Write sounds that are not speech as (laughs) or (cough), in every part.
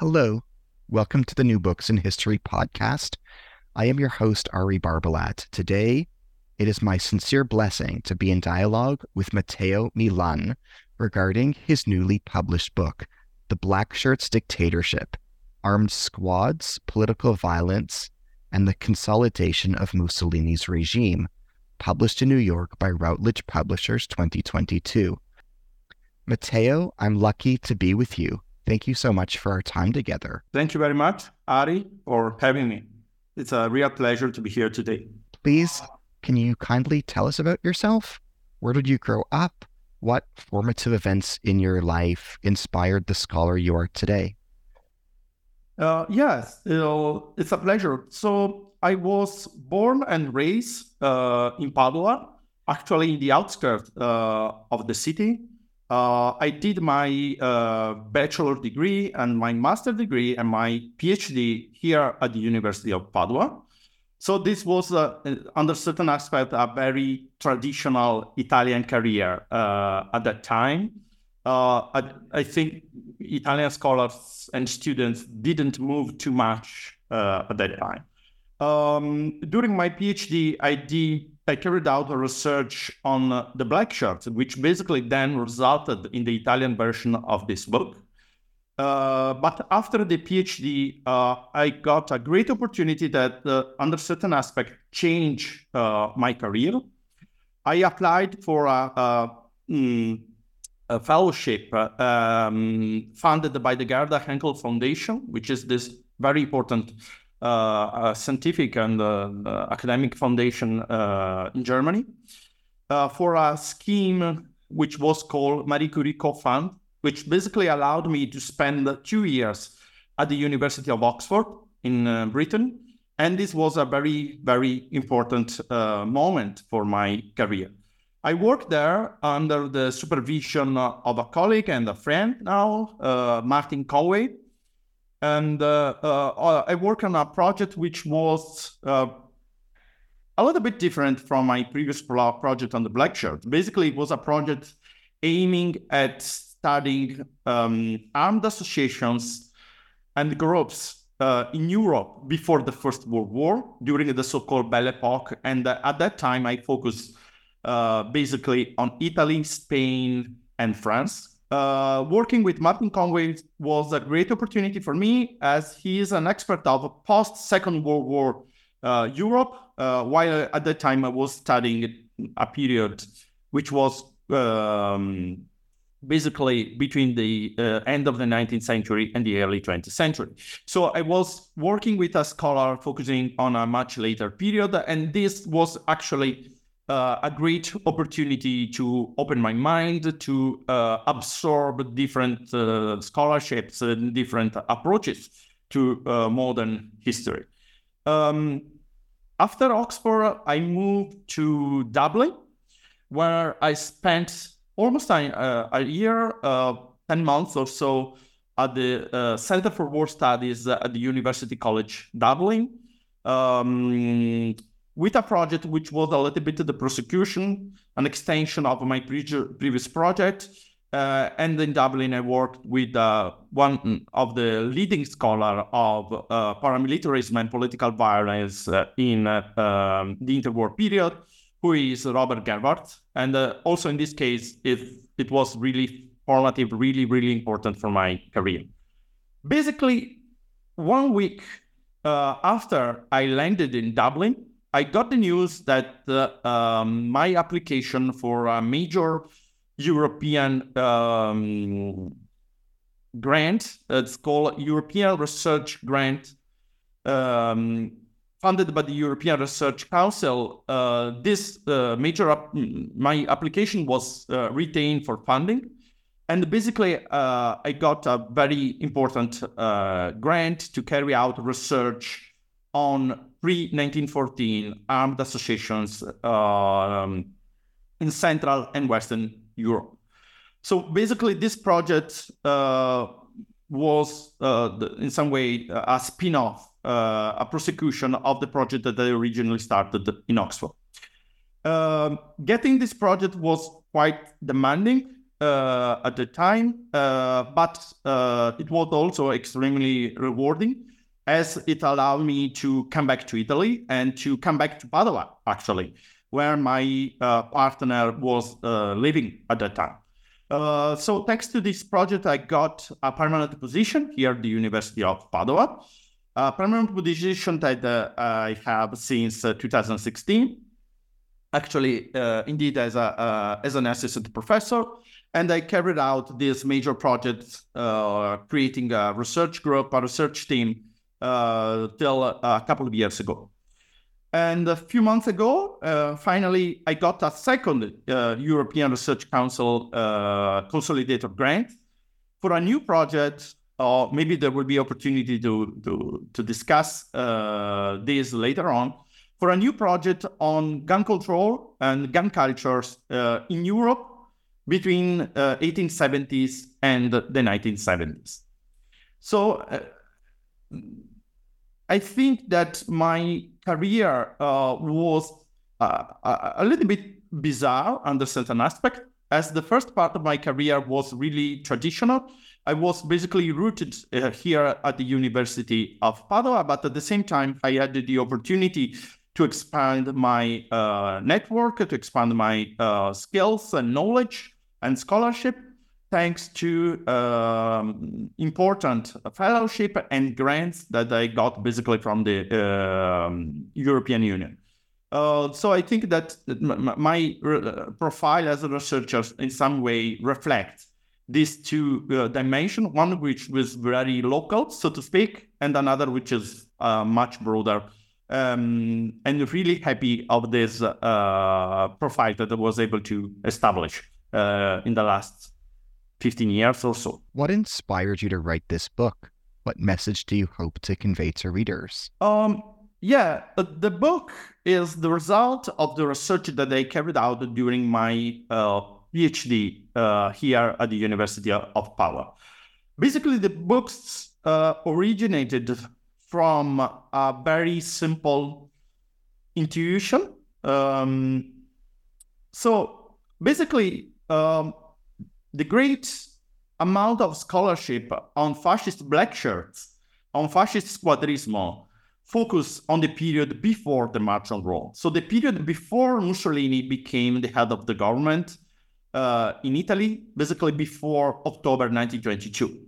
Hello, welcome to the New Books in History podcast. I am your host, Ari Barbalat. Today, it is my sincere blessing to be in dialogue with Matteo Millan regarding his newly published book, The Black Shirts Dictatorship Armed Squads, Political Violence, and the Consolidation of Mussolini's Regime, published in New York by Routledge Publishers 2022. Matteo, I'm lucky to be with you. Thank you so much for our time together. Thank you very much, Ari, for having me. It's a real pleasure to be here today. Please, can you kindly tell us about yourself? Where did you grow up? What formative events in your life inspired the scholar you are today? Uh, yes, it's a pleasure. So I was born and raised uh, in Padua, actually in the outskirts uh, of the city. Uh, I did my uh, bachelor degree and my master degree and my PhD here at the University of Padua. So this was, uh, under certain aspect, a very traditional Italian career uh, at that time. Uh, I, I, think Italian scholars and students didn't move too much uh, at that time. Um, during my PhD, I did I carried out a research on uh, the black shirts, which basically then resulted in the Italian version of this book. Uh, but after the PhD, uh, I got a great opportunity that, uh, under certain aspect, changed uh, my career. I applied for a, a, mm, a fellowship um, funded by the Gerda Henkel Foundation, which is this very important uh, scientific and uh, academic foundation uh, in Germany for a scheme which was called Marie Curie Co-Fund, which basically allowed me to spend two years at the University of Oxford in Britain. And this was a very, very important moment for my career. I worked there under the supervision of a colleague and a friend now, uh, Martin Conway, and uh, uh, I work on a project which was uh, a little bit different from my previous pro- project on the black shirt. Basically, it was a project aiming at studying um, armed associations and groups uh, in Europe before the First World War during the so-called Belle Epoque. And uh, at that time, I focused uh, basically on Italy, Spain, and France uh, working with Martin Conway was a great opportunity for me as he is an expert of post Second World War uh, Europe, uh, while at that time I was studying a period which was um, basically between the uh, end of the 19th century and the early 20th century. So I was working with a scholar focusing on a much later period, and this was actually uh, a great opportunity to open my mind to uh, absorb different uh, scholarships and different approaches to uh, modern history. Um, after Oxford, I moved to Dublin, where I spent almost a, uh, a year, uh, 10 months or so at the Center for War Studies at the University College Dublin. Um, with a project which was a little bit the prosecution, an extension of my pre- previous project. Uh, and in Dublin, I worked with uh, one of the leading scholar of uh, paramilitarism and political violence uh, in uh, um, the interwar period, who is Robert Gerwarth. And uh, also in this case, it, it was really formative, really, really important for my career. Basically, one week after I landed in Dublin, I got the news that uh, um, my application for a major European um, grant, it's called European Research Grant, um, funded by the European Research Council. Uh, this uh, major, my application was uh, retained for funding. and basically, uh, I got a very important uh, grant to carry out research on pre 1914 armed associations um, in Central and Western Europe. So basically, this project uh, was uh, the, in some way a spin off, uh, a prosecution of the project that I originally started in Oxford. Um, getting this project was quite demanding uh, at the time, uh, but uh, it was also extremely rewarding as it allowed me to come back to Italy and to come back to Padua, actually, where my uh, partner was uh, living at that time. Uh, so, thanks to this project, I got a permanent position here at the University of Padua, a permanent position that I have since 2016 actually uh, indeed as a uh, as an assistant professor. And i carried out this major project uh, creating a research group a research team uh, till a couple of years ago and a few months ago uh, finally i got a second uh, european research council consolidated grant for a new project or maybe there will be opportunity to to, to discuss this later on for a new project on gun control and gun cultures uh, in Europe between uh, 1870s and the 1970s. So uh, I think that my career uh, was uh, a little bit bizarre under certain aspect, as the first part of my career was really traditional. I was basically rooted uh, here at the University of Padua, but at the same time, I had the opportunity to expand my uh, network, to expand my uh, skills and knowledge and scholarship, thanks to um, important fellowship and grants that I got basically from the um, European Union. Uh, so I think that my profile as a researcher in some way reflects these two uh, dimensions, one which was very local, so to speak, and another which is uh, much broader um, and really happy of this uh, profile that I was able to establish uh, in the last 15 years or so. What inspired you to write this book? What message do you hope to convey to readers? Um, yeah, the book is the result of the research that I carried out during my uh, PhD uh, here at the University of Padua. Basically, the books uh, originated from a very simple intuition. Um, so basically, um, the great amount of scholarship on fascist black shirts, on fascist squadrismo, focus on the period before the March on Rome. So the period before Mussolini became the head of the government uh, in Italy, basically before October 1922.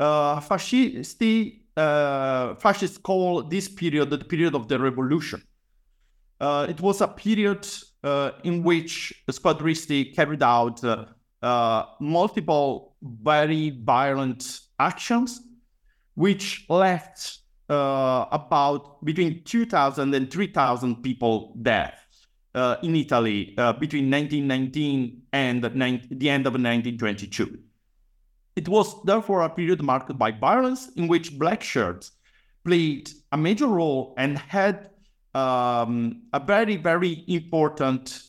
Uh, fascisti uh, fascists call this period the period of the revolution. Uh, it was a period uh, in which the squadristi carried out uh, uh, multiple very violent actions, which left uh, about between 2,000 and 3,000 people dead in Italy between 1919 and the end of 1922. It was therefore a period marked by violence in which black shirts played a major role and had um, a very, very important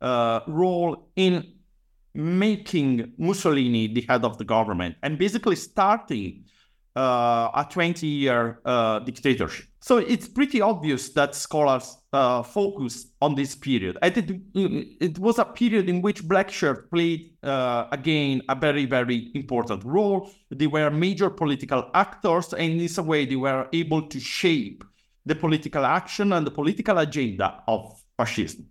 uh, role in making Mussolini the head of the government and basically starting uh, a 20 year uh, dictatorship. So it's pretty obvious that scholars uh, focus on this period. And it, it was a period in which black shirt played, uh, again, a very, very important role. They were major political actors, and in some way, they were able to shape the political action and the political agenda of fascism.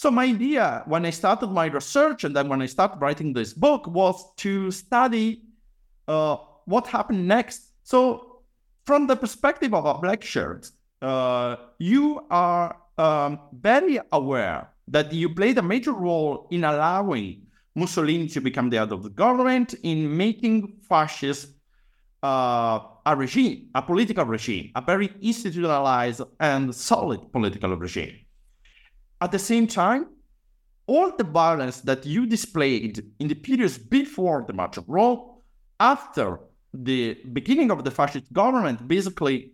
So my idea when I started my research and then when I started writing this book was to study uh, what happened next. So, from the perspective of a black shirt, uh, you are um, very aware that you played a major role in allowing Mussolini to become the head of the government, in making fascist uh, a regime, a political regime, a very institutionalized and solid political regime. At the same time, all the violence that you displayed in the periods before the March of Rome, after the beginning of the fascist government, basically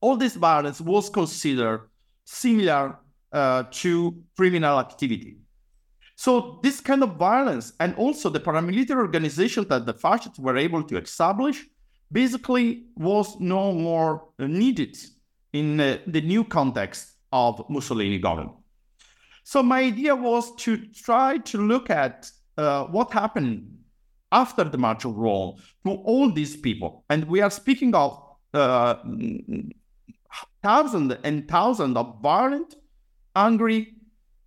all this violence was considered similar uh, to criminal activity. So this kind of violence and also the paramilitary organization that the fascists were able to establish basically was no more needed in uh, the new context of Mussolini government. So my idea was to try to look at uh, what happened after the March of Rome to all these people. And we are speaking of uh, thousands and thousands of violent, angry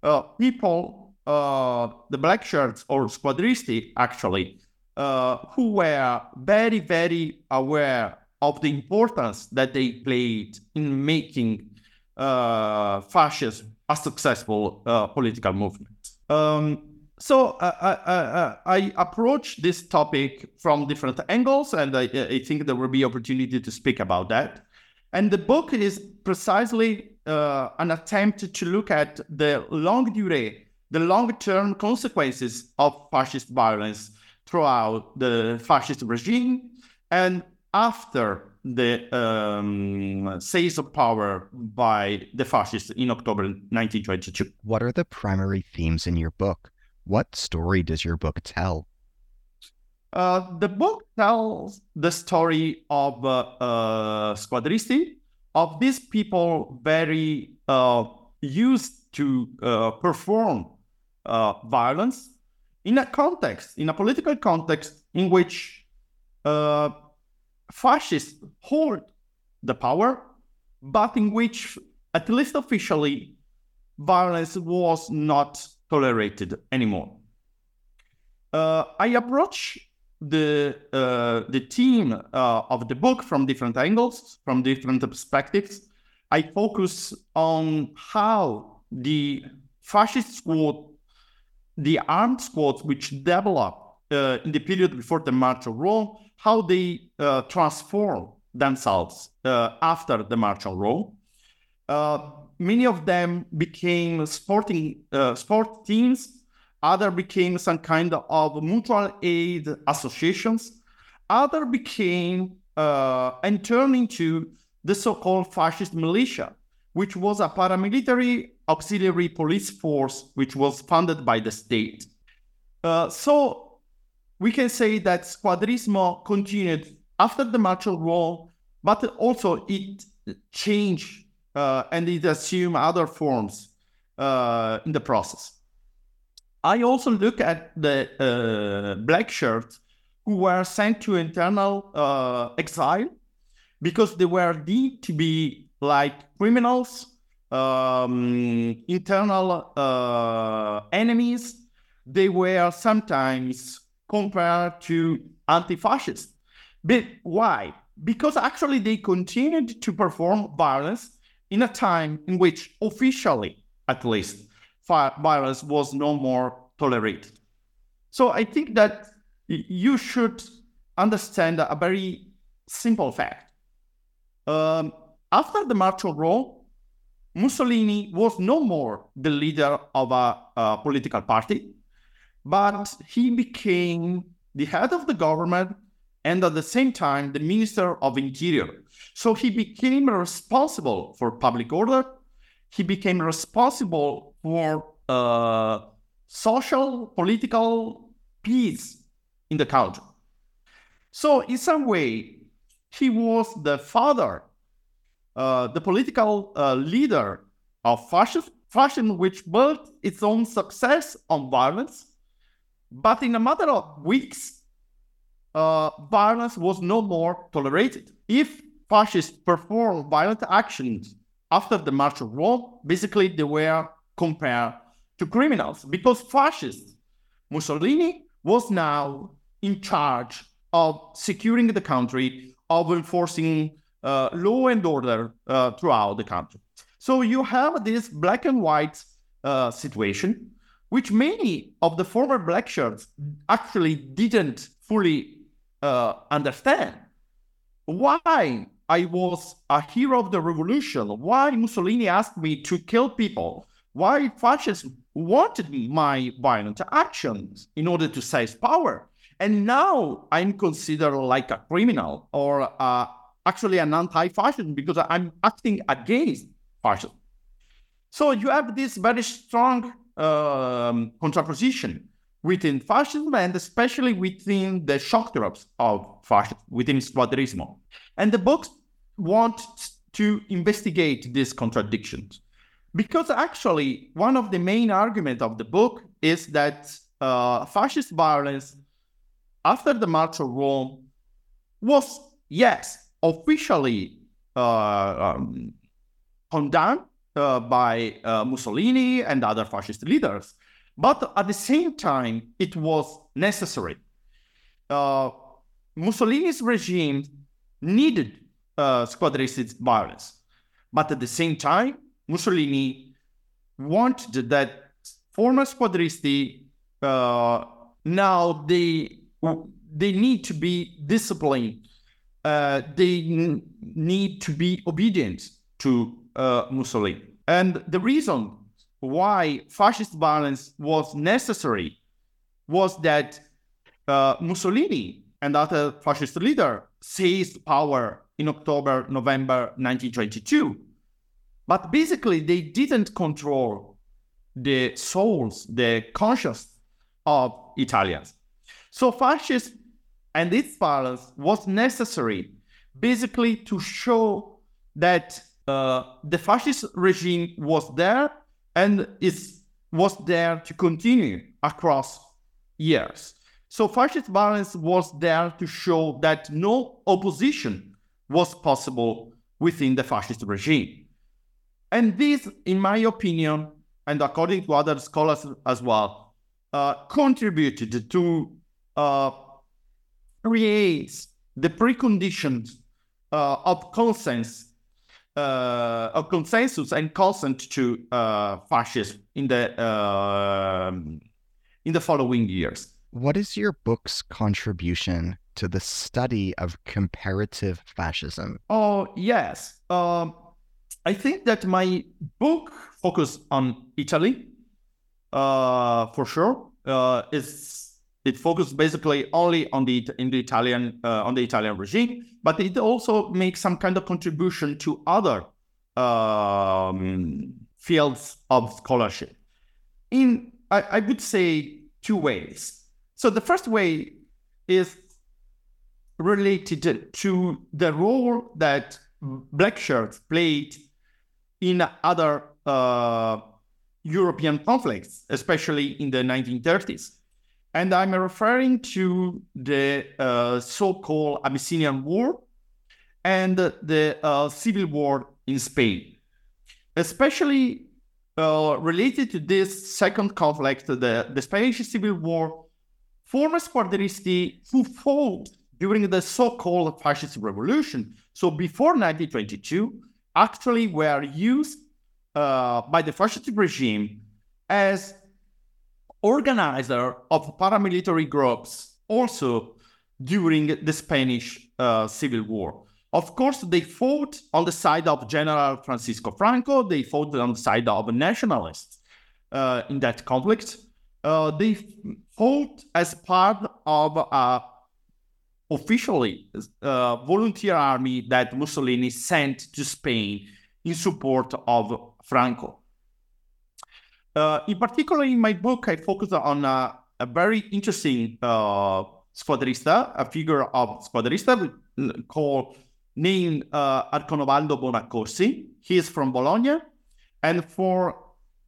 uh, people, uh, the black shirts or squadristi actually, uh, who were very, very aware of the importance that they played in making uh, fascism a successful uh, political movement. Um, so uh, uh, uh, uh I approach this topic from different angles, and I, I, think there will be opportunity to speak about that. And the book is precisely uh, an attempt to look at the longue durée, the long-term consequences of fascist violence throughout the fascist regime and after the um, seize of power by the fascists in October 1922. What are the primary themes in your book? What story does your book tell? Uh, the book tells the story of uh, uh, squadristi, of these people very uh, used to uh, perform uh, violence in a context, in a political context in which uh, fascists hold the power, but in which, at least officially, violence was not tolerated anymore. Uh, I approach the uh, the theme uh, of the book from different angles, from different perspectives. I focus on how the fascist squad, the armed squads which developed uh, in the period before the March of Rome, how they uh, transform themselves uh, after the March on Rome. Uh, many of them became sporting uh, sport teams. Other became some kind of mutual aid associations. Other became uh, and turned into the so-called fascist militia, which was a paramilitary auxiliary police force which was funded by the state. Uh, so we can say that squadrismo continued after the of Rome, but also it changed uh, and it assumed other forms uh, in the process. I also look at the uh, black shirts who were sent to internal uh, exile because they were deemed to be like criminals, um, internal uh, enemies. They were sometimes compared to anti-fascists. But why? Because actually they continued to perform violence in a time in which officially, at least, violence was no more tolerated. So I think that you should understand a very simple fact. Um, after the March of Rome, Mussolini was no more the leader of a, a political party but he became the head of the government and at the same time the minister of interior. So he became responsible for public order. He became responsible for uh, social political peace in the country. So in some way he was the father uh, the political uh, leader of fascism, fascism which built its own success on violence but in a matter of weeks, uh, violence was no more tolerated. If fascists performed violent actions after the March of Rome, basically they were compared to criminals because fascists, Mussolini was now in charge of securing the country, of enforcing uh, law and order uh, throughout the country. So you have this black and white uh, situation which many of the former black shirts actually didn't fully uh, understand. Why I was a hero of the revolution, why Mussolini asked me to kill people, why fascists wanted my violent actions in order to seize power. And now I'm considered like a criminal or uh, actually an anti-fascist because I'm acting against fascism. So you have this very strong um, contraposition within fascism and especially within the shock troops of fascism, within squadrismo. And the books want to investigate these contradictions. Because actually, one of the main arguments of the book is that uh, fascist violence after the March of Rome was, yes, officially uh, um, condemned by uh, Mussolini and other fascist leaders. But at the same time, it was necessary. Uh, Mussolini's regime needed uh, squadrist violence. But at the same time, Mussolini wanted that former squadristi uh, now they they need to be disciplined. Uh, they n- need to be obedient to uh, Mussolini. And the reason why fascist violence was necessary was that uh, Mussolini and other fascist leaders seized power in October, November 1922. But basically, they didn't control the souls, the conscience of Italians. So fascism and its violence was necessary basically to show that uh, the fascist regime was there and it was there to continue across years. So fascist violence was there to show that no opposition was possible within the fascist regime. And this, in my opinion, and according to other scholars as well, uh, contributed to uh, create the preconditions uh, of consensus uh, a consensus and consent to uh, fascism in the uh, in the following years. What is your book's contribution to the study of comparative fascism? Oh yes, um, I think that my book focus on Italy uh, for sure. Uh, it's it focused basically only on the in the Italian uh, on the Italian regime, but it also makes some kind of contribution to other um, fields of scholarship. In I, I would say two ways. So the first way is related to the role that black shirts played in other uh, European conflicts, especially in the 1930s. And I'm referring to the uh, so called Abyssinian War and the uh, Civil War in Spain. Especially uh, related to this second conflict, the, the Spanish Civil War, former squadristi who fought during the so called fascist revolution, so before 1922, actually were used uh, by the fascist regime as organizer of paramilitary groups also during the Spanish uh, Civil War. Of course, they fought on the side of General Francisco Franco, they fought on the side of nationalists uh, in that conflict. Uh, they fought as part of a officially uh, volunteer army that Mussolini sent to Spain in support of Franco. Uh, in particular, in my book, I focus on uh, a very interesting uh, squadrista, a figure of squadrista called named uh, Arconovaldo Bonaccorsi. He is from Bologna, and for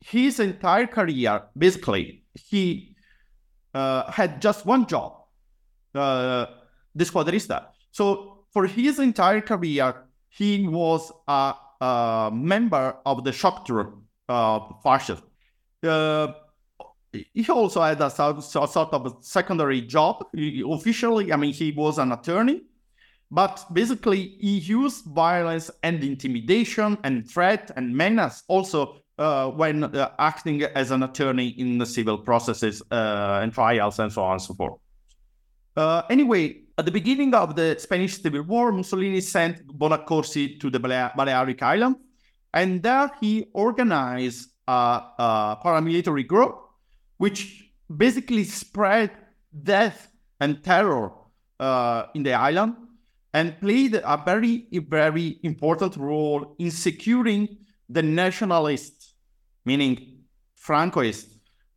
his entire career, basically, he uh, had just one job, uh, the squadrista. So for his entire career, he was a, a member of the shock troop uh, fascism. Uh, he also had a sort of a secondary job. He, officially, I mean, he was an attorney, but basically, he used violence and intimidation and threat and menace also uh, when uh, acting as an attorney in the civil processes uh, and trials and so on and so forth. Uh, anyway, at the beginning of the Spanish Civil War, Mussolini sent Bonaccorsi to the Balearic Island, and there he organized paramilitary group which basically spread death and terror uh, in the island and played a very, very important role in securing the nationalist, meaning Francoist,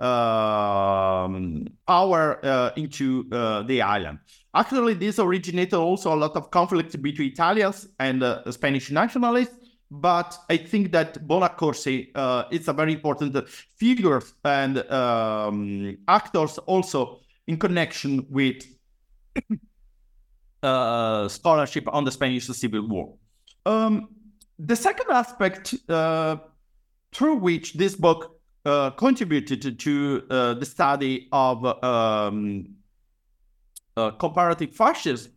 um, power uh, into uh, the island. Actually, this originated also a lot of conflict between Italians and uh, Spanish nationalists. But I think that Bonaccorsi uh, is a very important figure and um, actors also in connection with (coughs) uh, scholarship on the Spanish Civil War. Um, the second aspect uh, through which this book uh, contributed to uh, the study of um, uh, comparative fascism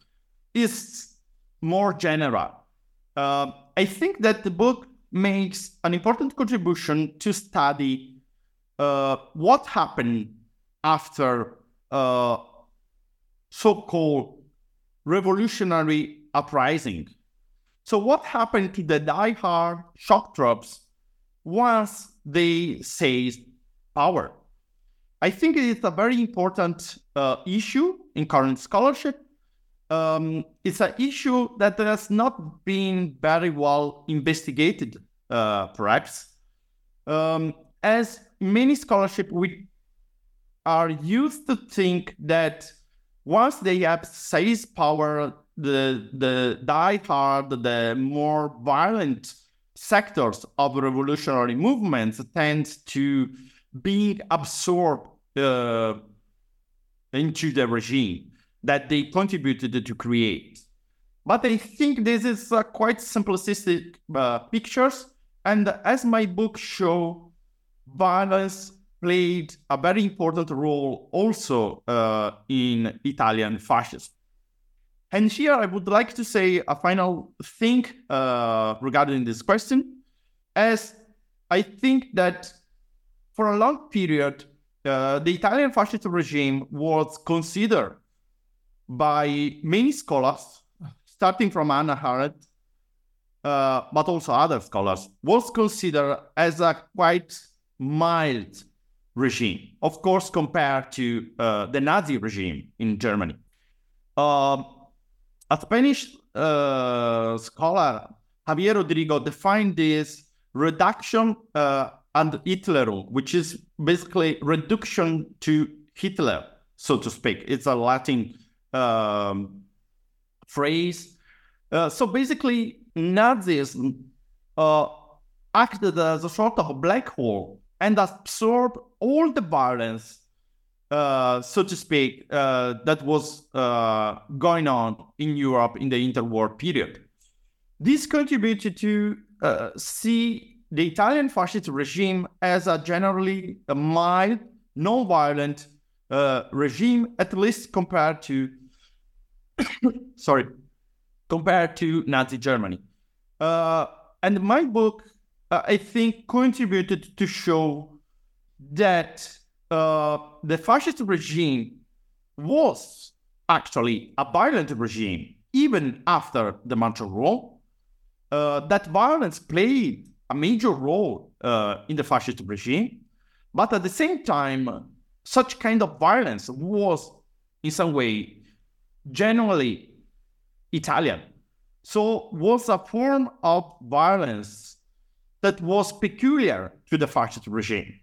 is more general. Uh, I think that the book makes an important contribution to study what happened after so-called revolutionary uprising. So what happened to the die-hard shock troops once they seized power? I think it is a very important uh, issue in current scholarship. Um, it's an issue that has not been very well investigated, uh, perhaps. Um, as many scholarship, we are used to think that once they have seized power, the the die-hard, the more violent sectors of revolutionary movements tend to be absorbed uh, into the regime that they contributed to create. But I think this is quite simplistic uh, pictures, and as my book show, violence played a very important role also uh, in Italian fascism. And here I would like to say a final thing uh, regarding this question, as I think that for a long period, uh, the Italian fascist regime was considered by many scholars, starting from Hannah Arendt, uh, but also other scholars, was considered as a quite mild regime, of course, compared to uh, the Nazi regime in Germany. Uh, a Spanish uh, scholar, Javier Rodrigo, defined this reduction uh, and Hitlerum, which is basically reduction to Hitler, so to speak. It's a Latin um, phrase. Uh, so basically, Nazism uh, acted as a sort of black hole and absorbed all the violence, uh, so to speak, uh, that was uh, going on in Europe in the interwar period. This contributed to uh, see the Italian fascist regime as a generally mild, non-violent regime, at least compared to, (coughs) sorry, compared to Nazi Germany. Uh, and my book uh, I think, contributed to show that uh, the fascist regime was actually a violent regime, even after the law. Uh, that violence played a major role uh, in the fascist regime, but at the same time, such kind of violence was, in some way, generally Italian. So was a form of violence that was peculiar to the fascist regime.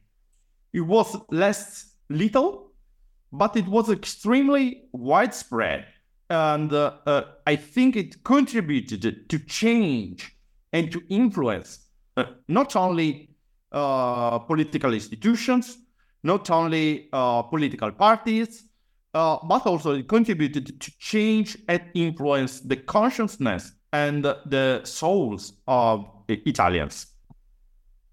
It was less lethal, but it was extremely widespread. And uh, uh, I think it contributed to change and to influence uh, not only uh, political institutions, not only uh, political parties, uh, but also it contributed to change and influence the consciousness and the souls of Italians.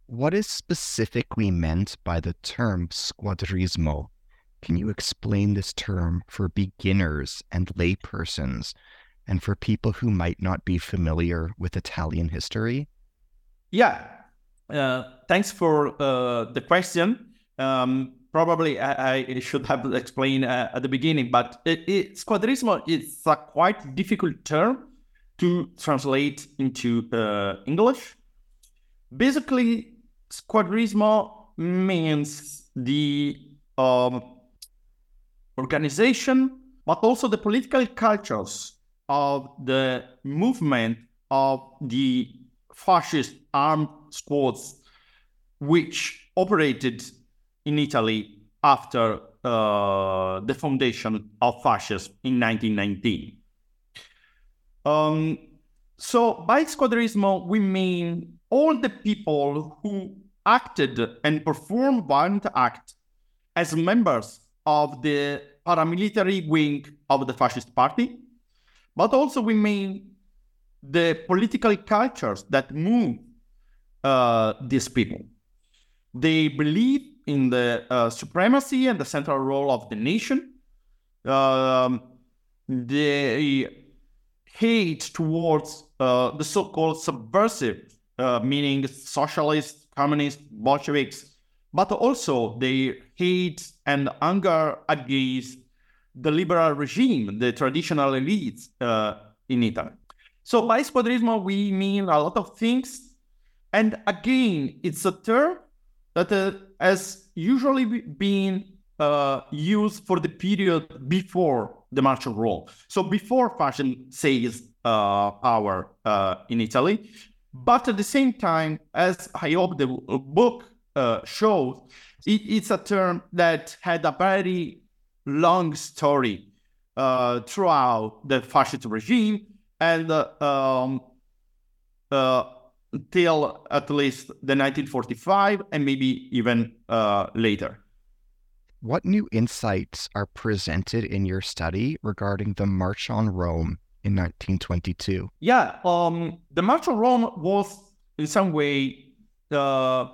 What is specifically meant by the term squadrismo? Can you explain this term for beginners and laypersons and for people who might not be familiar with Italian history? Yeah, uh, thanks for uh, the question. Um, probably I, I, should have explained uh, at the beginning, but it, it, squadrismo is a quite difficult term to translate into uh, English. Basically, squadrismo means the um, organization, but also the political cultures of the movement of the fascist armed squads which operated in Italy after uh, the foundation of fascism in 1919. Um, so by squadrismo, we mean all the people who acted and performed violent acts as members of the paramilitary wing of the fascist party, but also we mean the political cultures that move uh, these people. They believe in the uh, supremacy and the central role of the nation. Um, they hate towards uh, the so-called subversive, uh, meaning socialists, communists, Bolsheviks, but also the hate and anger against the liberal regime, the traditional elites uh, in Italy. So by squadrismo, we mean a lot of things. And again, it's a term that uh, has usually been uh, used for the period before the martial law. So before fashion seized uh, power uh, in Italy, but at the same time, as I hope the book uh, shows, it, it's a term that had a very long story uh, throughout the fascist regime and um, till at least the 1945 and maybe even uh, later. What new insights are presented in your study regarding the March on Rome in 1922? Yeah, um, the March on Rome was in some way uh,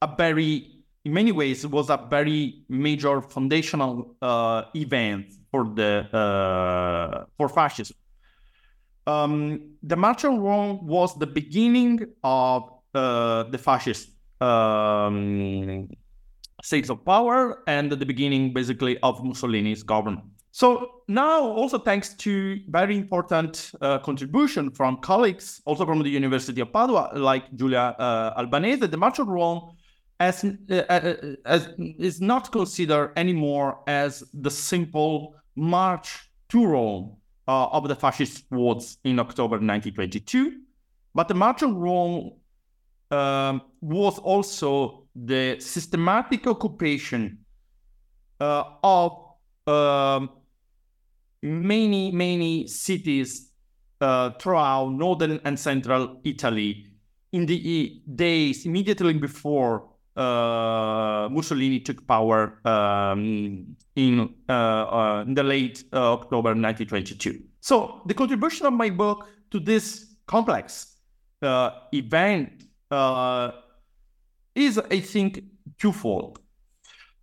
a very, in many ways, was a very major foundational uh, event for the uh, for fascism um, the March on Rome was the beginning of uh, the fascist um, states of power and the beginning, basically, of Mussolini's government. So now, also thanks to very important uh, contribution from colleagues, also from the University of Padua, like Giulia uh, Albanese, the March on Rome as, uh, uh, as is not considered anymore as the simple march to Rome uh, of the fascist wars in October 1922. But the March on Rome um, was also the systematic occupation uh, of um, many, many cities uh, throughout northern and central Italy in the days immediately before Mussolini took power um, in, uh, uh, in the late uh, October 1922. So the contribution of my book to this complex uh, event uh, is, I think, twofold.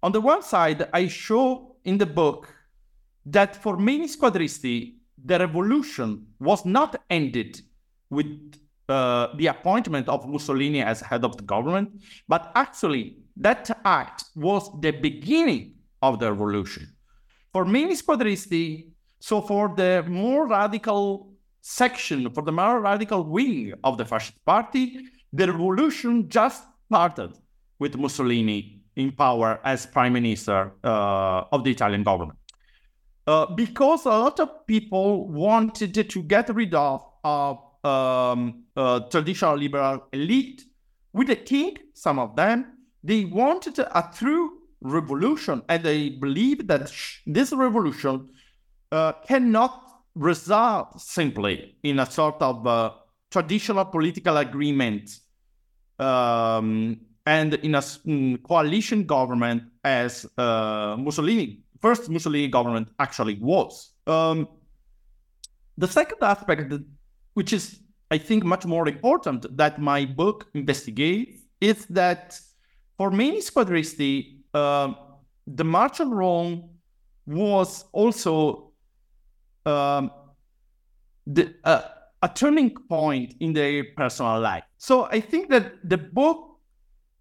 On the one side, I show in the book that for many squadristi, the revolution was not ended with uh, the appointment of Mussolini as head of the government, but actually that act was the beginning of the revolution. For many squadristi, so for the more radical section, for the more radical wing of the fascist party, the revolution just started with Mussolini in power as prime minister uh, of the Italian government. Uh, because a lot of people wanted to get rid of uh, um, uh, traditional liberal elite with the king, some of them, they wanted a true revolution and they believe that this revolution uh, cannot result simply in a sort of uh, traditional political agreement um, and in a mm, coalition government as uh, Mussolini, first Mussolini government actually was. Um, the second aspect which is, I think, much more important that my book investigates, is that for many squadristi, uh, the on Rome was also um, the, uh, a turning point in their personal life. So I think that the book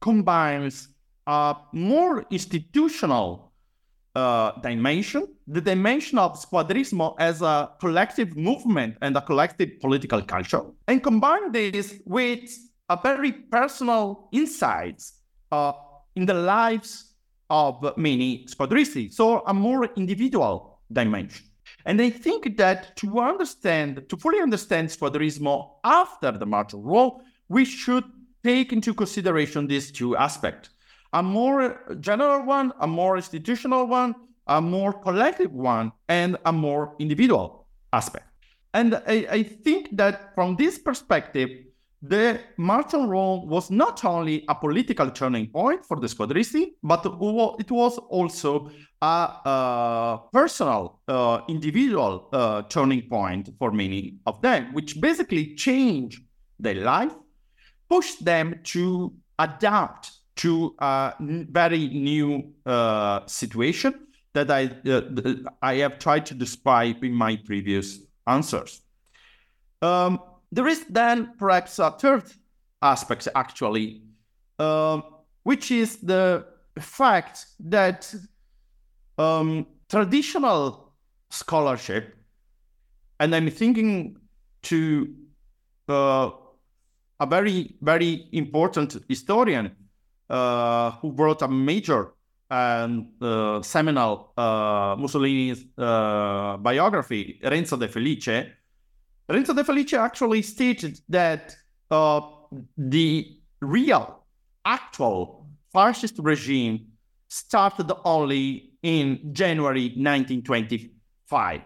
combines a more institutional uh, dimension, the dimension of squadrismo as a collective movement and a collective political culture, and combine this with a very personal insights uh, in the lives of many squadristi, so a more individual dimension. And I think that to understand, to fully understand squadrismo after the martial law, we should take into consideration these two aspects. A more general one, a more institutional one, a more collective one, and a more individual aspect. And I, I think that from this perspective, the martial law was not only a political turning point for the squadristi, but it was also a, a personal, uh, individual uh, turning point for many of them, which basically changed their life, pushed them to adapt to a very new uh, situation that I uh, I have tried to describe in my previous answers. Um, there is then perhaps a third aspect, actually, uh, which is the fact that um, traditional scholarship, and I'm thinking to uh, a very, very important historian uh, who wrote a major and uh, seminal uh, Mussolini's uh, biography, Renzo De Felice, Renzo De Felice actually stated that uh, the real, actual fascist regime started only in January 1925.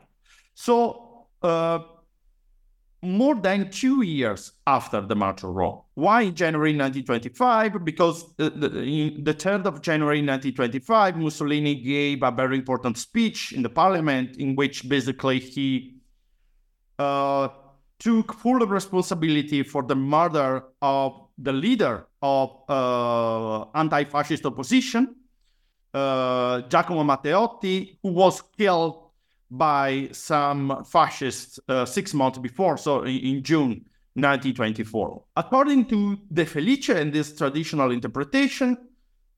So, uh, more than two years after the martial law. Why January 1925? Because the, the 3rd of January 1925, Mussolini gave a very important speech in the parliament in which basically he uh, took full responsibility for the murder of the leader of uh, anti-fascist opposition, uh, Giacomo Matteotti, who was killed by some fascists uh, six months before, so in, June 1924. According to De Felice and this traditional interpretation,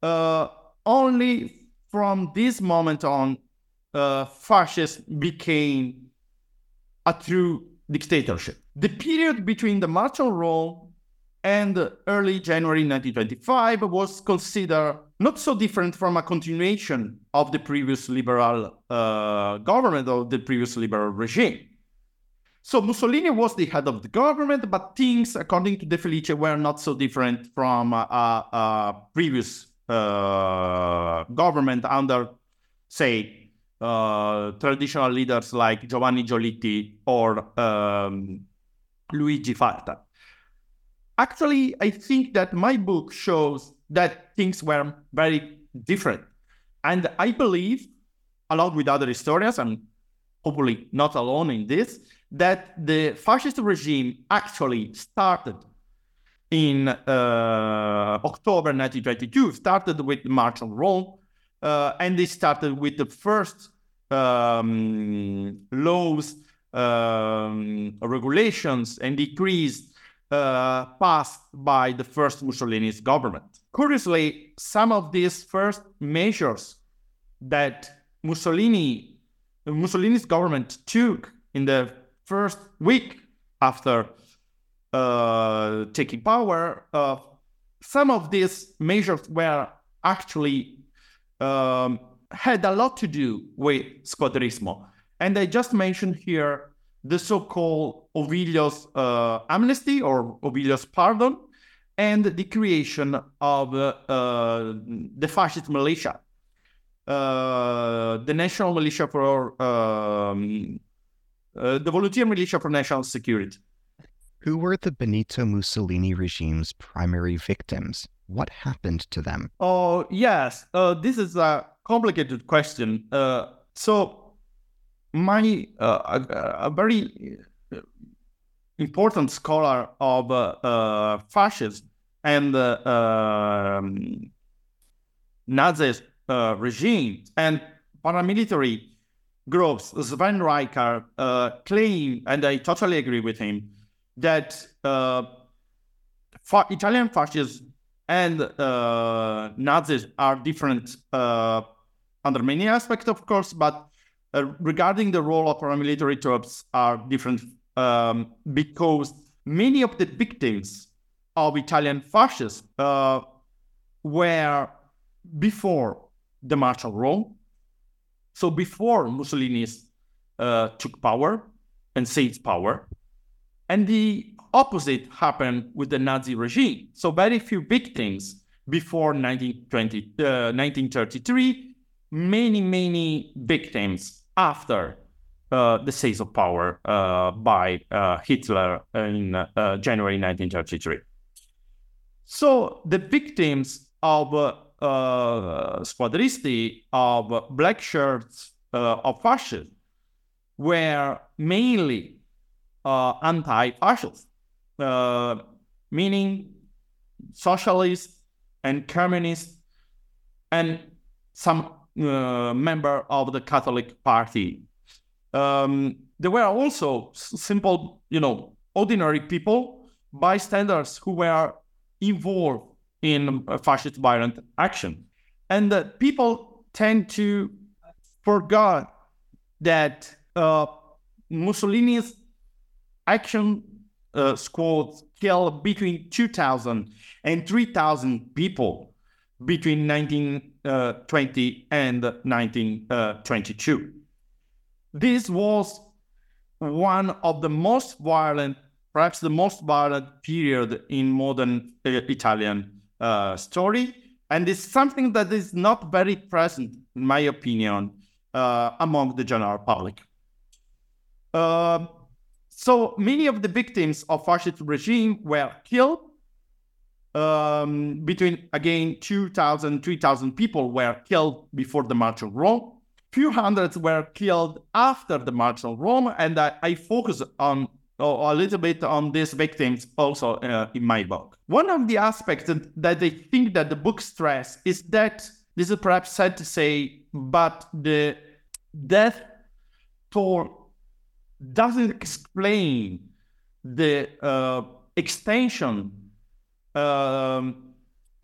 uh, only from this moment on, uh, fascists became a true dictatorship. The period between the martial law and early January 1925 was considered not so different from a continuation of the previous liberal uh, government of the previous liberal regime. So Mussolini was the head of the government, but things, according to De Felice, were not so different from a, a previous uh, government under, say, uh, traditional leaders like Giovanni Giolitti or um, Luigi Facta. Actually, I think that my book shows that things were very different. And I believe, along with other historians, and hopefully not alone in this, that the fascist regime actually started in uh, October 1922, started with the March on Rome, uh, and they started with the first um, laws, um, regulations, and decrees uh, passed by the first Mussolini's government. Curiously, some of these first measures that Mussolini, Mussolini's government took in the first week after uh, taking power, uh, some of these measures were actually um, had a lot to do with squadrismo. And I just mentioned here the so-called Oviglio uh, amnesty or Oviglio pardon and the creation of uh, uh, the fascist militia, uh, the national militia for um, uh, the volunteer militia for national security. Who were the Benito Mussolini regime's primary victims? What happened to them? Oh, yes. Uh, this is a complicated question. Uh, so, my uh, a, a, very important scholar of uh, uh, fascism and um, Nazi regime and paramilitary groups, Sven Reichardt, claim, and I totally agree with him, that fa- Italian fascists and uh, Nazis are different uh, under many aspects, of course, but uh, regarding the role of paramilitary troops are different um, because many of the victims of Italian fascists uh, were before the March on Rome, so before Mussolini uh, took power and seized power, and the opposite happened with the Nazi regime. So very few victims before 1920, uh, 1933, many, many victims after the seize of power uh, by uh, Hitler in uh, January 1933. So the victims of uh, squadristi, of black shirts, of fascists, were mainly anti-fascists, meaning socialists and communists and some uh, member of the Catholic Party. Um, there were also simple, you know, ordinary people, bystanders who were involved in fascist violent action. And uh, people tend to forget that uh, Mussolini's action uh, squads killed between 2,000 and 3,000 people between 1920 and 1922. This was one of the most violent, perhaps the most violent period in modern uh, Italian uh, story. And it's something that is not very present, in my opinion, uh, among the general public. Uh, so many of the victims of fascist regime were killed. Um, between again 2,000, 3,000 people were killed before the March of Rome. Few hundreds were killed after the March on Rome, and I, I focus on a little bit on these victims also uh, in my book. One of the aspects that, that I think that the book stress is that this is perhaps sad to say, but the death toll doesn't explain the uh, extension um,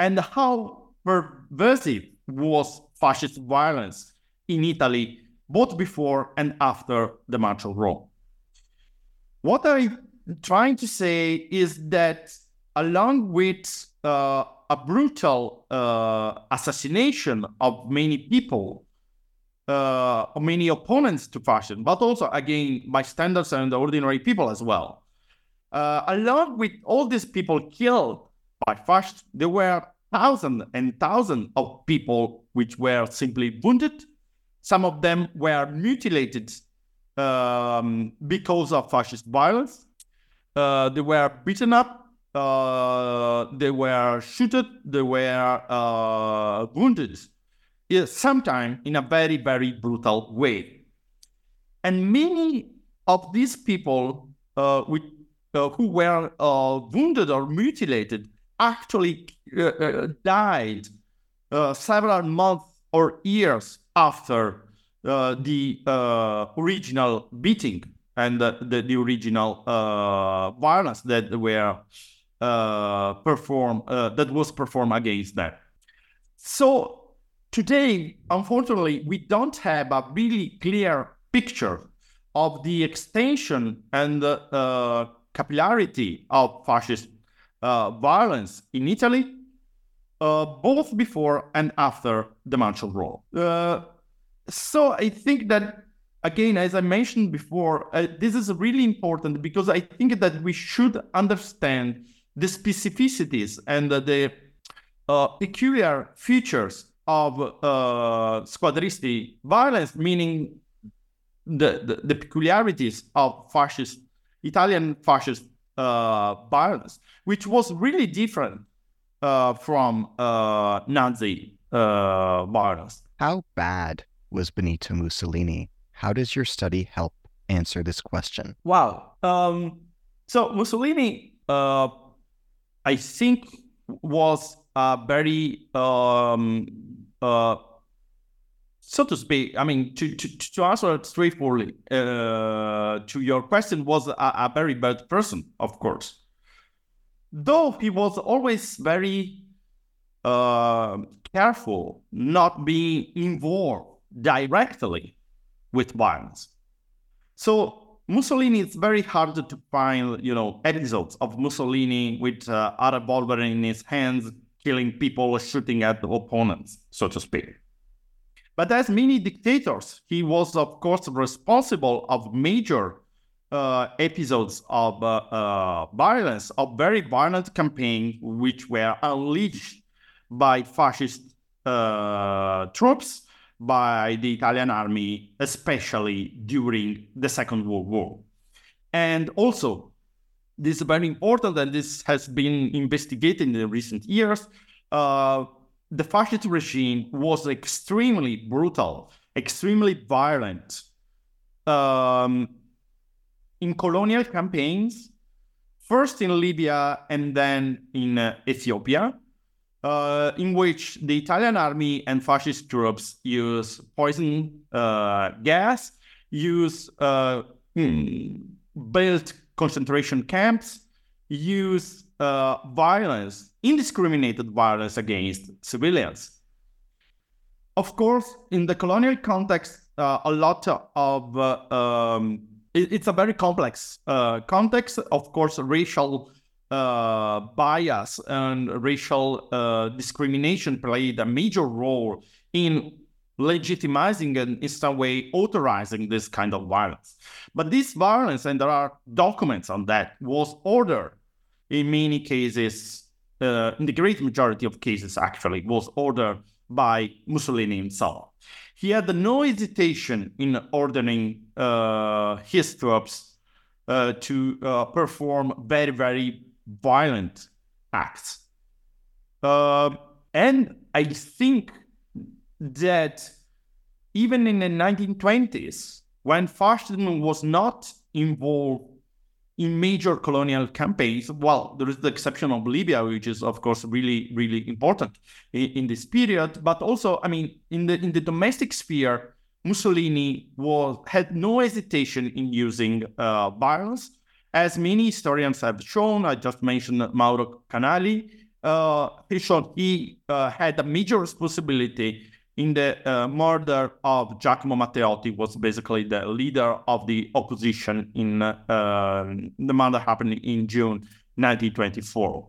and how pervasive was fascist violence in Italy, both before and after the March on Rome. What I'm trying to say is that, along with uh, a brutal uh, assassination of many people uh, many opponents to fascism, but also again bystanders and ordinary people as well. Uh, along with all these people killed by fashion, there were thousands and thousands of people which were simply wounded. Some of them were mutilated um, because of fascist violence. Uh, they were beaten up. Uh, they were shot. They were uh, wounded sometimes in a very, very brutal way. And many of these people uh, with, uh, who were uh, wounded or mutilated actually died several months or years after uh, the uh, original beating and the, the, the original uh, violence that were performed that was performed against them. So Today, unfortunately, we don't have a really clear picture of the extension and uh, capillarity of fascist uh, violence in Italy, uh, both before and after the March on Rome. Uh, so I think that, again, as I mentioned before, uh, this is really important because I think that we should understand the specificities and the uh, peculiar features of uh, squadristi violence, meaning the, the, the, peculiarities of fascist, Italian fascist uh, violence, which was really different uh, from uh, Nazi uh, violence. How bad was Benito Mussolini? How does your study help answer this question? Wow. Um, so Mussolini, uh, I think, was a very um, uh, so to speak, I mean, to, to, to answer it straightforwardly uh, to your question, was a, a, very bad person, of course. Though he was always very uh, careful not being involved directly with violence. So Mussolini, it's very hard to find, you know, episodes of Mussolini with uh, a revolver in his hands, killing people, shooting at the opponents, so to speak. But as many dictators, he was, of course, responsible of major uh, episodes of uh, uh, violence, of very violent campaigns, which were unleashed by fascist uh, troops, by the Italian army, especially during the Second World War. And also, this is very important, and this has been investigated in the recent years. Uh, the fascist regime was extremely brutal, extremely violent. Um, in colonial campaigns, first in Libya and then in uh, Ethiopia, uh, in which the Italian army and fascist troops use poison uh, gas, use uh, hmm, built concentration camps, use uh, violence, indiscriminated violence against civilians. Of course, in the colonial context, uh, a lot of um, it, it's a very complex uh, context. Of course, racial uh, bias and racial uh, discrimination played a major role in legitimizing and in some way authorizing this kind of violence. But this violence, and there are documents on that, was ordered in many cases, uh, in the great majority of cases actually, was ordered by Mussolini himself. He had no hesitation in ordering uh, his troops uh, to uh, perform very, very violent acts. Uh, and I think that even in the 1920s, when fascism was not involved in major colonial campaigns. Well, there is the exception of Libya, which is of course really, really important in, in this period. But also, I mean, in the in the domestic sphere, Mussolini was had no hesitation in using uh, violence, as many historians have shown. I just mentioned Mauro Canali. Uh, he showed he uh, had a major responsibility in the uh, murder of Giacomo Matteotti was basically the leader of the opposition in uh, the murder happened in June 1924.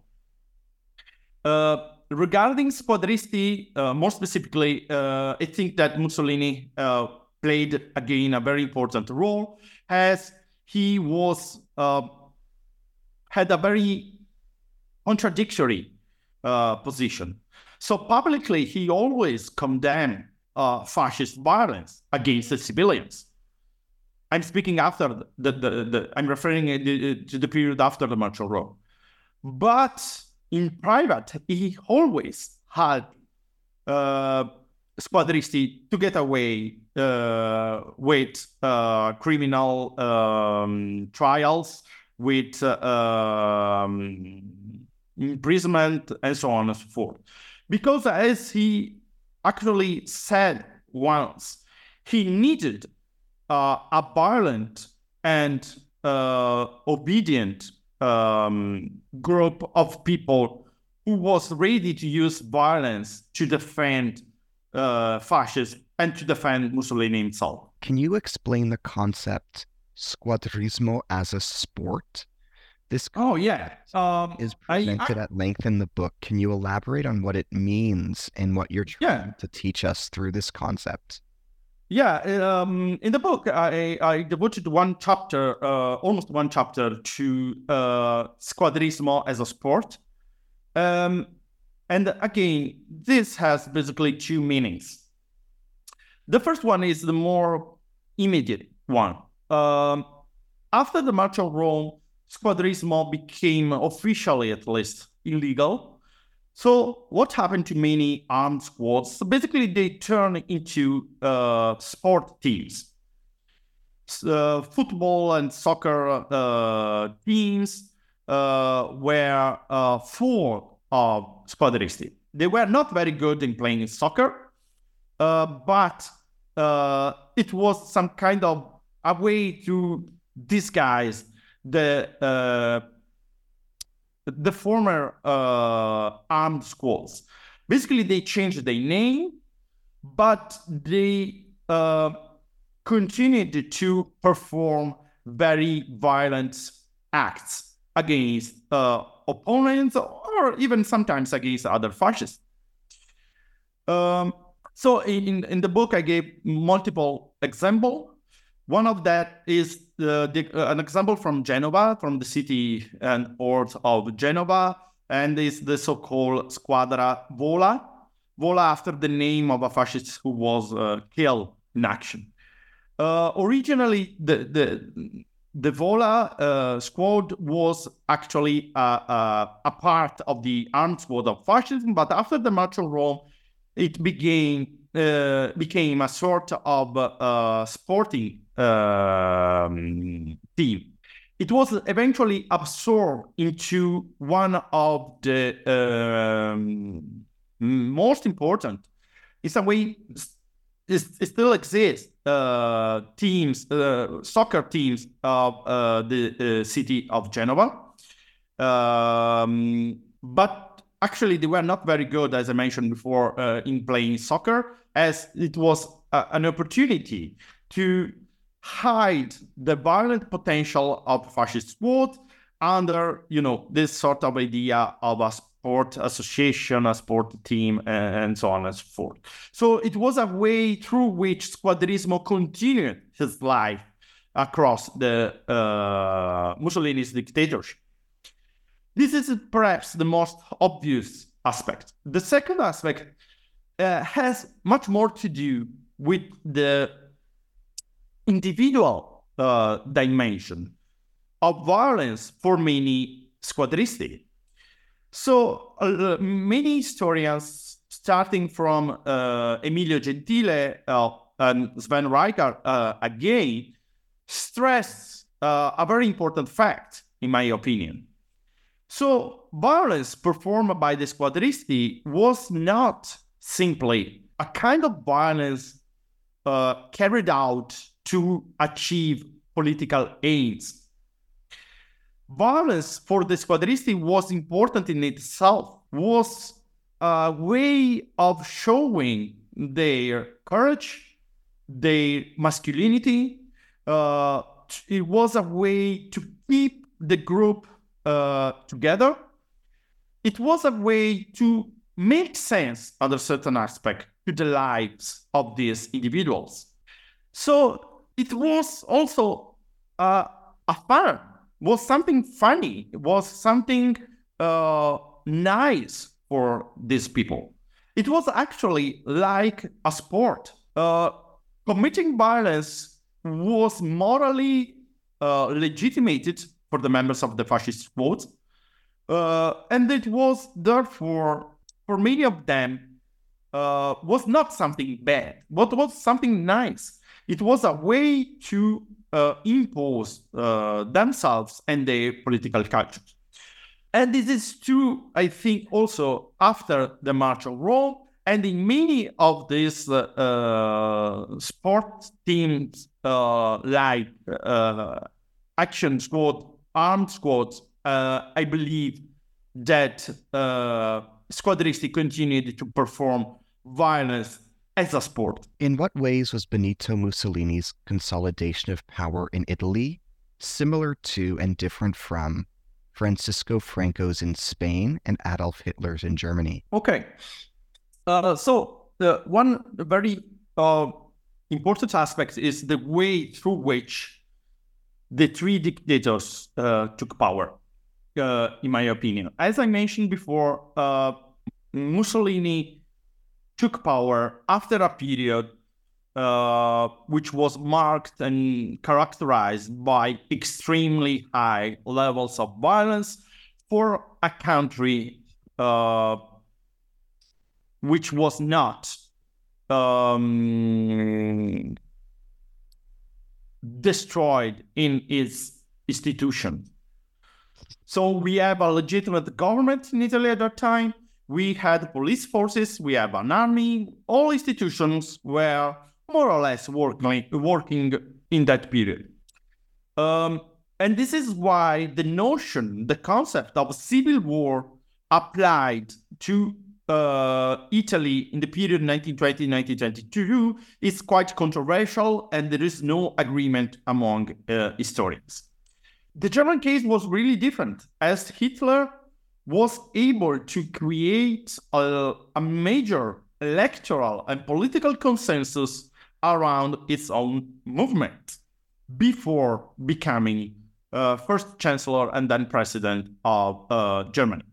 Uh, regarding squadristi, uh, more specifically, uh, I think that Mussolini uh, played again a very important role as he was had a very contradictory position. So publicly, he always condemned uh, fascist violence against the civilians. I'm speaking after the, the, the I'm referring to the period after the Martial Law. But in private, he always had uh, squadristi to get away uh, with uh, criminal um, trials, with uh, um, imprisonment, and so on and so forth. Because as he actually said once, he needed uh, a violent and uh, obedient um, group of people who was ready to use violence to defend uh, fascism and to defend Mussolini himself. Can you explain the concept squadrismo as a sport? This oh yeah um, is presented I, I, at length in the book. Can you elaborate on what it means and what you're trying yeah. to teach us through this concept? Yeah, um, in the book, I, I devoted one chapter, uh, almost one chapter, to uh, squadrismo as a sport. Um, and again, this has basically two meanings. The first one is the more immediate one. Um, after the March of Rome, squadrismo became officially at least illegal. So what happened to many armed squads? So basically, they turn into uh, sport teams, uh, football and soccer uh, teams uh, were uh, full of squadristi. They were not very good in playing soccer, uh, but it was some kind of a way to disguise the uh, the former uh, armed squads. Basically, they changed their name, but they uh, continued to perform very violent acts against uh, opponents or even sometimes against other fascists. Um, so in, in the book, I gave multiple example. One of that is the, the, uh, an example from Genova, from the city and port of Genova, and is the so-called Squadra Vola. Vola after the name of a fascist who was uh, killed in action. Uh, originally, the the the Vola uh, squad was actually a, a, part of the armed squad of fascism, but after the March on Rome, it became uh, became a sort of uh, sporting um, team. It was eventually absorbed into one of the um, most important. It's a way it still exists uh, teams, uh, soccer teams of uh, the city of Genova. Um, but actually, they were not very good, as I mentioned before, uh, in playing soccer, as it was an opportunity to hide the violent potential of fascist sport under, you know, this sort of idea of a sport association, a sport team, and so on and so forth. So it was a way through which Squadrismo continued his life across the uh, Mussolini's dictatorship. This is perhaps the most obvious aspect. The second aspect uh, has much more to do with the individual uh, dimension of violence for many squadristi. So uh, many historians, starting from uh, Emilio Gentile uh, and Sven Reichardt uh, again, stress uh, a very important fact, in my opinion. So violence performed by the squadristi was not simply a kind of violence carried out to achieve political aims violence for the squadristi was important in itself, was a way of showing their courage, their masculinity. Uh, it was a way to keep the group uh, together. It was a way to make sense under certain aspect to the lives of these individuals. So it was also uh, a fun was something funny, was something uh, nice for these people. It was actually like a sport. Uh, committing violence was morally uh, legitimated for the members of the fascist vote. uh, and it was therefore, for many of them, uh, was not something bad, but was something nice. It was a way to uh, impose uh, themselves and their political culture. And this is true, I think, also after the March on Rome and in many of these uh, uh sports teams uh, like uh, action squad, armed squads, I believe that squadristi continued to perform violence as a sport. In what ways was Benito Mussolini's consolidation of power in Italy similar to and different from Francisco Franco's in Spain and Adolf Hitler's in Germany? Okay. Uh, so, the one very uh, important aspect is the way through which the three dictators uh, took power, uh, in my opinion. As I mentioned before, uh, Mussolini took power after a period uh, which was marked and characterized by extremely high levels of violence for a country uh, which was not um, destroyed in its institution. So we have a legitimate government in Italy at that time we had police forces, we have an army, all institutions were more or less working, working in that period. Um, and this is why the notion, the concept of civil war applied to uh, Italy in the period 1920-1922 is quite controversial, and there is no agreement among uh, historians. The German case was really different, as Hitler was able to create a, a major electoral and political consensus around its own movement before becoming uh, first chancellor and then president of uh, Germany.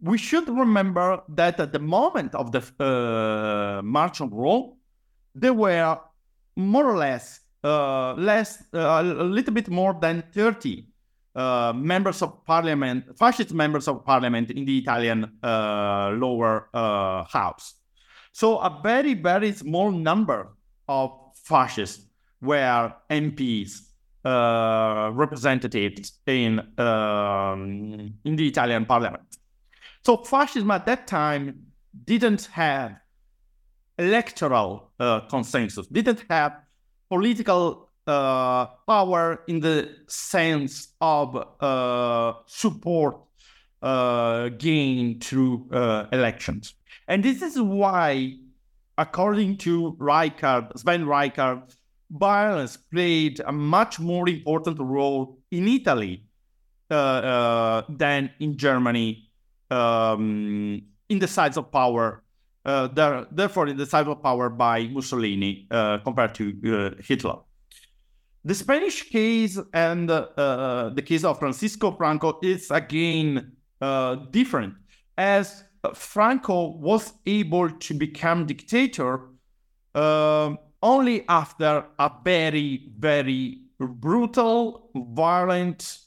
We should remember that at the moment of the uh, March on Rome, there were more or less uh, less uh, a little bit more than 30 uh, members of parliament, fascist members of parliament in the Italian lower house. So a very, very small number of fascists were MPs uh, representatives in um, in the Italian parliament. So fascism at that time didn't have electoral uh, consensus, didn't have political uh, power in the sense of uh, support uh, gained through uh, elections. And this is why, according to Reichardt, Sven Reichardt, violence played a much more important role in Italy uh, uh, than in Germany um, in the size of power. Uh, there, therefore, in the size of power by Mussolini uh, compared to uh, Hitler. The Spanish case and uh, the case of Francisco Franco is again different, as Franco was able to become dictator um, only after a very, very brutal, violent,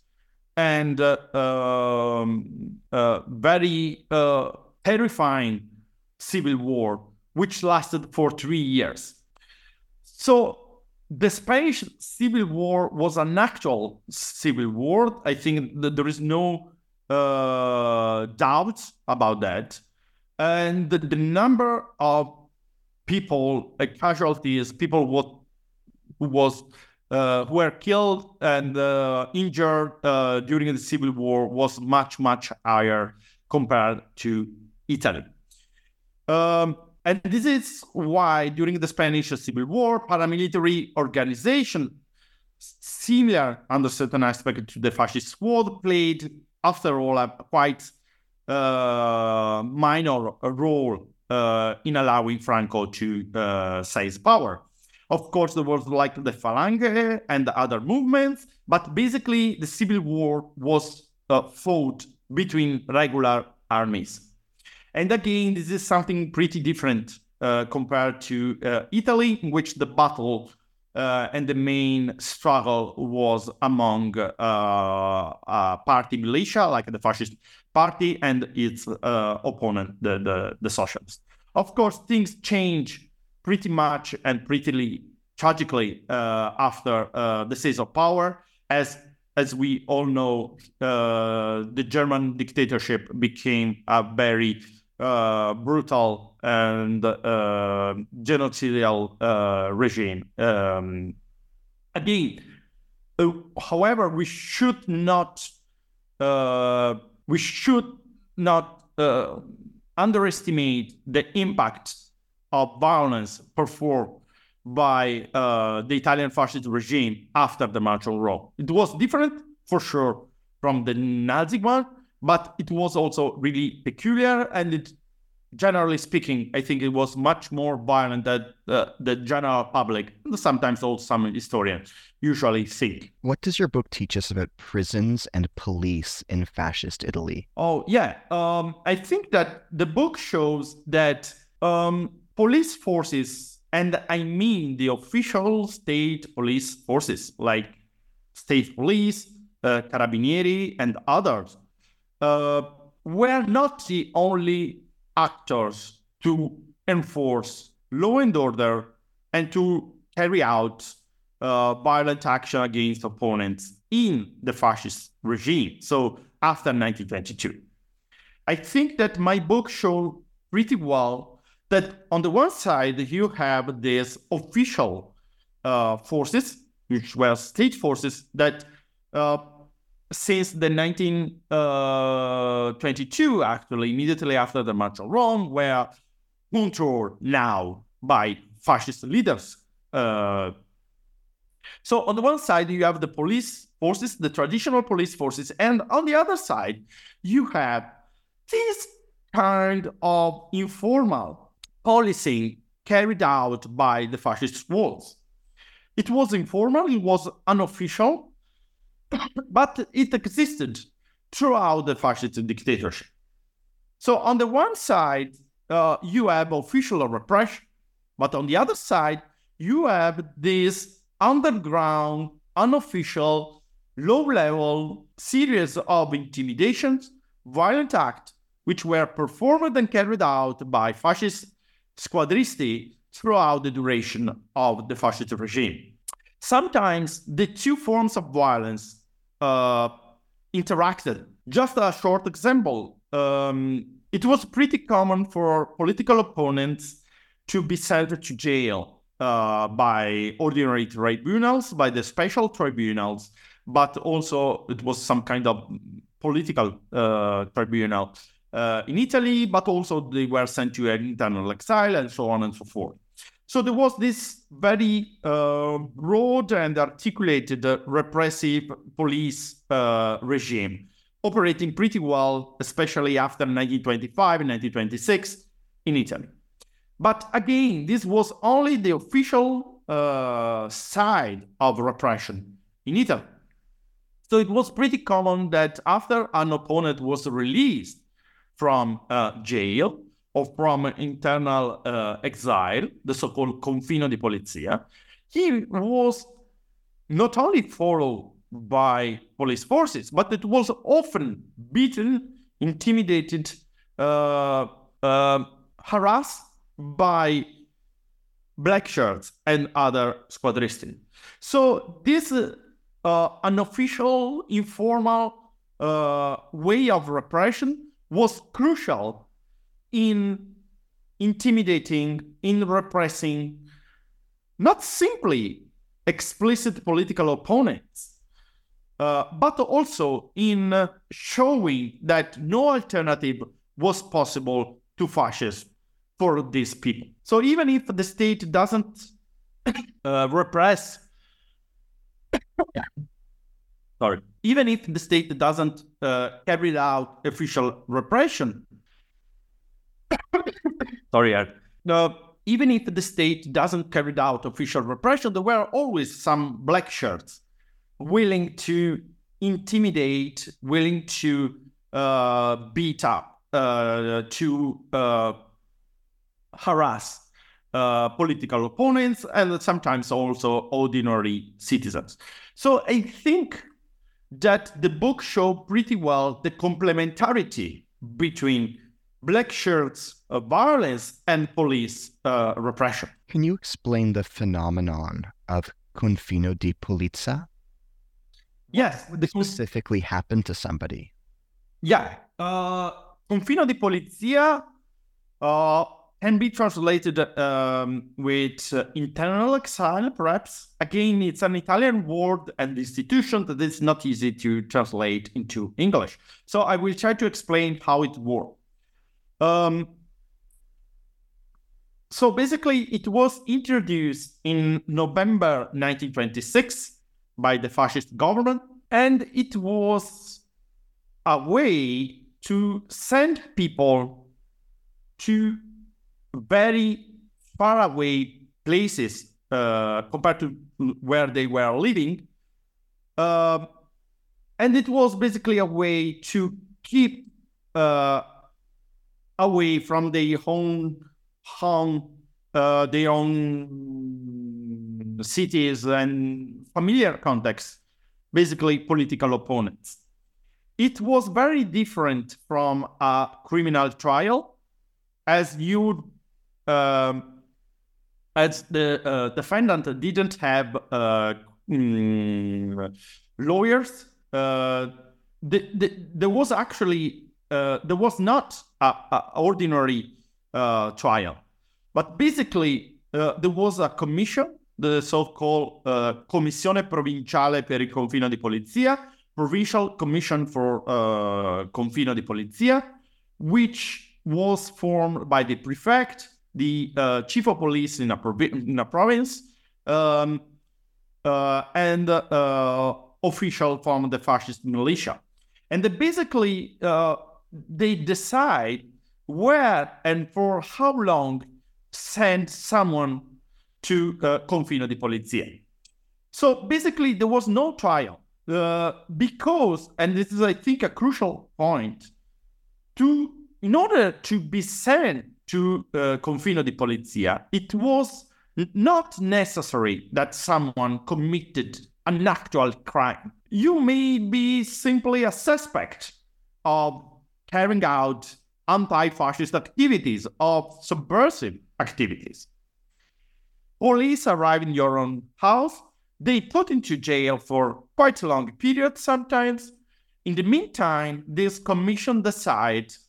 and uh, um, uh, very uh, terrifying civil war, which lasted for three years. So the Spanish Civil War was an actual civil war. I think that there is no uh, doubt about that. And the, the number of people, uh, casualties, people what, who was uh, who were killed and uh, injured uh, during the civil war was much much higher compared to Italy. Um, and this is why during the Spanish Civil War, paramilitary organization similar under certain aspect to the fascist squad played, after all, a quite uh, minor role uh, in allowing Franco to uh, seize power. Of course, there was like the Falange and the other movements, but basically the civil war was uh, fought between regular armies. And again, this is something pretty different uh, compared to uh, Italy, in which the battle uh, and the main struggle was among party militia, like the fascist party and its uh, opponent, the, the, the socialists. Of course, things change pretty much and pretty tragically uh, after uh, the seize of power, as as we all know, uh, the German dictatorship became a very uh, brutal and uh, genocidal regime. Um, again, however, we should not we should not uh, underestimate the impact of violence performed by uh, the Italian fascist regime after the March on Rome. It was different, for sure, from the Nazi one, but it was also really peculiar and it generally speaking, I think it was much more violent than uh, the general public, sometimes also some historians usually think. What does your book teach us about prisons and police in fascist Italy? Oh, yeah. Um, I think that the book shows that um, police forces, and I mean the official state police forces like state police, uh, carabinieri, and others, uh, were not the only actors to enforce law and order and to carry out uh, violent action against opponents in the fascist regime. So after 1922. I think that my book shows pretty well that on the one side, you have these official uh, forces, which were state forces, that uh, since the 1922, actually, immediately after the March on Rome, were controlled now by fascist leaders. Uh, so on the one side, you have the police forces, the traditional police forces, and on the other side, you have this kind of informal policy carried out by the fascist squads. It was informal, it was unofficial, but it existed throughout the fascist dictatorship. So on the one side, uh, you have official repression, but on the other side, you have this underground, unofficial, low-level series of intimidations, violent acts, which were performed and carried out by fascist squadristi throughout the duration of the fascist regime. Sometimes the two forms of violence uh, interacted. Just a short example um, it was pretty common for political opponents to be sent to jail uh, by ordinary tribunals, by the special tribunals, but also it was some kind of political uh, tribunal uh, in Italy, but also they were sent to an internal exile and so on and so forth. So there was this very uh, broad and articulated uh, repressive police uh, regime operating pretty well, especially after 1925 and 1926 in Italy. But again, this was only the official uh, side of repression in Italy. So it was pretty common that after an opponent was released from uh, jail, from internal uh, exile, the so-called confino di polizia, he was not only followed by police forces, but it was often beaten, intimidated, uh, uh, harassed by black shirts and other squadristi. So this uh, unofficial, informal uh, way of repression was crucial in intimidating, in repressing not simply explicit political opponents, uh, but also in uh, showing that no alternative was possible to fascism for these people. So even if the state doesn't uh, repress, sorry, even if the state doesn't uh, carry out official repression, (coughs) Sorry. Uh, even if the state doesn't carry out official repression, there were always some black shirts willing to intimidate, willing to uh, beat up, uh, to uh, harass uh, political opponents, and sometimes also ordinary citizens. So I think that the book showed pretty well the complementarity between black shirts uh, violence and police uh, repression. Can you explain the phenomenon of confino di polizia? Yes. What specifically happened to somebody? Yeah. Uh, confino di polizia uh, can be translated um, with uh, internal exile, perhaps. Again, it's an Italian word and institution that is not easy to translate into English. So I will try to explain how it works. Um, so basically, it was introduced in November 1926 by the fascist government, and it was a way to send people to very far away places uh, compared to where they were living. Uh, and it was basically a way to keep uh, away from their own home, uh, their own cities and familiar contexts, basically political opponents. It was very different from a criminal trial, as you, um, as the uh, defendant didn't have uh, mm, lawyers. Uh, the, the, there was actually uh, there was not an ordinary uh, trial, but basically uh, there was a commission, the so-called uh, Commissione Provinciale per il Confino di Polizia, Provincial Commission for uh, Confino di Polizia, which was formed by the prefect, the uh, chief of police in a, provi- in a province, um, uh, and official from the fascist militia. And basically, they decide where and for how long send someone to uh, Confino di Polizia. So basically, there was no trial uh, because, and this is, I think, a crucial point, to in order to be sent to uh, Confino di Polizia, it was not necessary that someone committed an actual crime. You may be simply a suspect of carrying out anti fascist activities, of subversive activities. Police arrive in your own house, they put into jail for quite a long period sometimes. In the meantime, this commission decides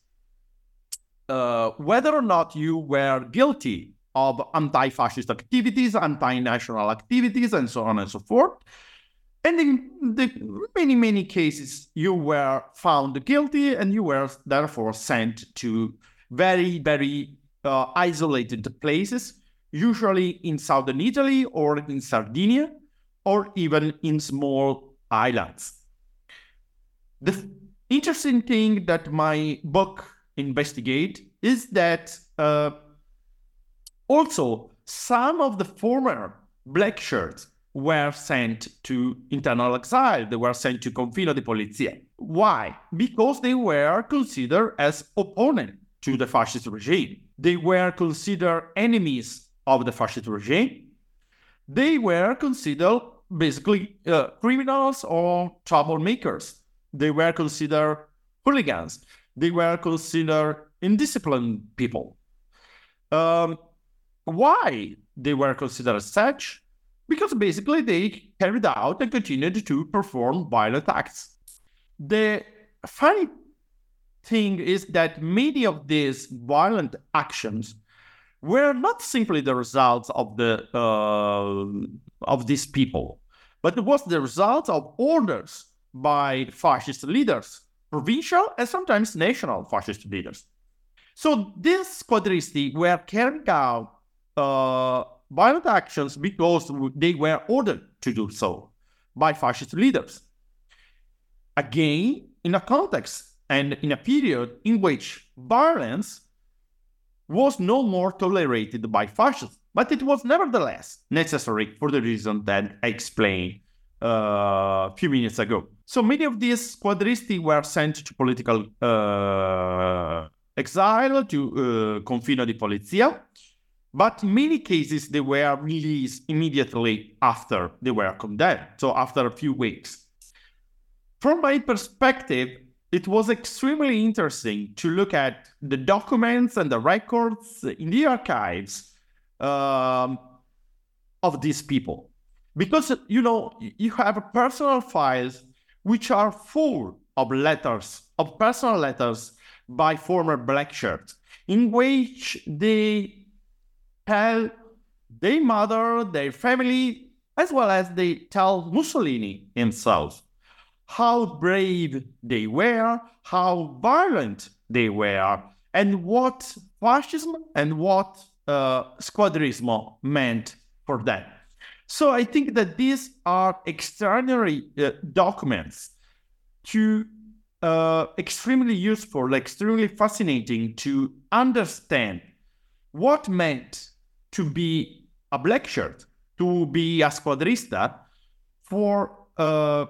uh, whether or not you were guilty of anti fascist activities, anti national activities, and so on and so forth. And in the many, many cases, you were found guilty and you were therefore sent to very, very uh, isolated places, usually in southern Italy or in Sardinia, or even in small islands. The interesting thing that my book investigate is that uh, also some of the former black shirts were sent to internal exile. They were sent to Confino di Polizia. Why? Because they were considered as opponent to the fascist regime. They were considered enemies of the fascist regime. They were considered basically uh, criminals or troublemakers. They were considered hooligans. They were considered indisciplined people. Um, why they were considered such? Because basically they carried out and continued to perform violent acts. The funny thing is that many of these violent actions were not simply the results of the uh, of these people, but it was the result of orders by fascist leaders, provincial and sometimes national fascist leaders. So these squadristi were carrying out uh, violent actions because they were ordered to do so by fascist leaders. Again, in a context and in a period in which violence was no more tolerated by fascists, but it was nevertheless necessary for the reason that I explained uh, a few minutes ago. So many of these squadristi were sent to political uh, exile, to uh, Confino di Polizia, but in many cases they were released immediately after they were condemned, so after a few weeks. From my perspective, it was extremely interesting to look at the documents and the records in the archives um, of these people. Because, you know, you have personal files which are full of letters, of personal letters by former black shirts, in which they tell their mother, their family, as well as they tell Mussolini himself how brave they were, how violent they were, and what fascism and what uh, squadrismo meant for them. So I think that these are extraordinary uh, documents to uh, extremely useful, extremely fascinating to understand what meant to be a black shirt, to be a squadrista for uh,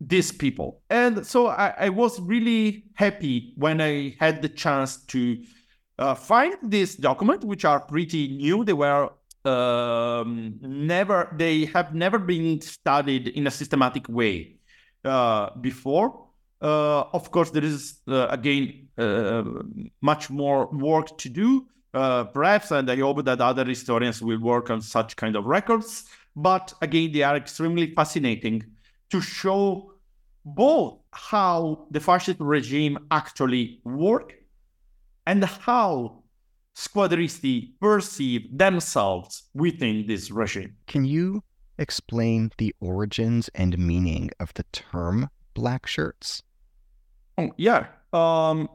these people. And so I, I, was really happy when I had the chance to uh, find this document, which are pretty new. They were um, never, they have never been studied in a systematic way uh, before. Uh, of course, there is uh, again uh, much more work to do, uh, perhaps, and I hope that other historians will work on such kind of records. But again, they are extremely fascinating to show both how the fascist regime actually worked and how squadristi perceive themselves within this regime. Can you explain the origins and meaning of the term black shirts? Oh, yeah. Um,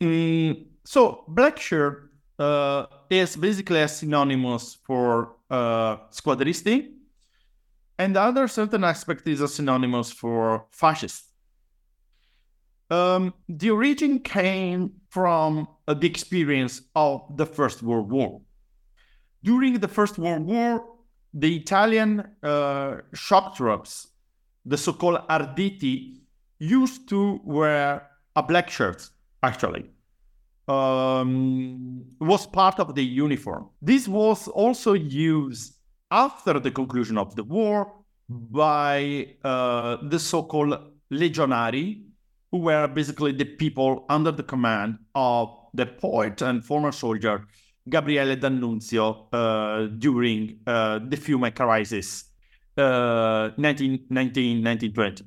mm, so black shirt uh, is basically a synonymous for uh, squadristi, and the other certain aspect is a synonymous for fascist. Um, the origin came from uh, the experience of the First World War. During the First World War, the Italian uh, shock troops, the so-called Arditi, used to wear a black shirt. Actually, um, was part of the uniform. This was also used after the conclusion of the war by uh, the so-called legionari, who were basically the people under the command of the poet and former soldier Gabriele D'Annunzio uh, during uh, the Fiume crisis, uh, 1919, 1920.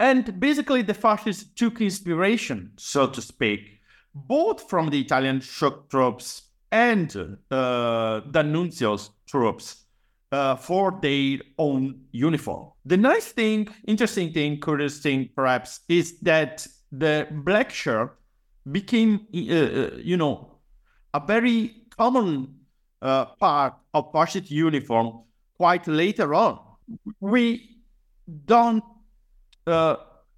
And basically, the fascists took inspiration, so to speak, both from the Italian shock troops and uh, D'Annunzio's troops uh, for their own uniform. The nice thing, interesting thing, curious thing, perhaps, is that the black shirt became, uh, uh you know, a very common uh, part of fascist uniform quite later on. We don't, uh,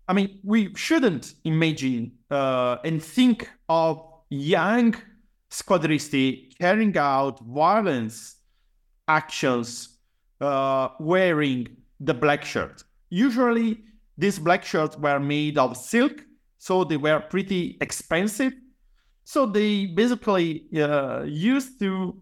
I mean, we shouldn't imagine and think of young squadristi carrying out violence actions uh, wearing the black shirt. Usually, these black shirts were made of silk, so they were pretty expensive. So they basically uh, used to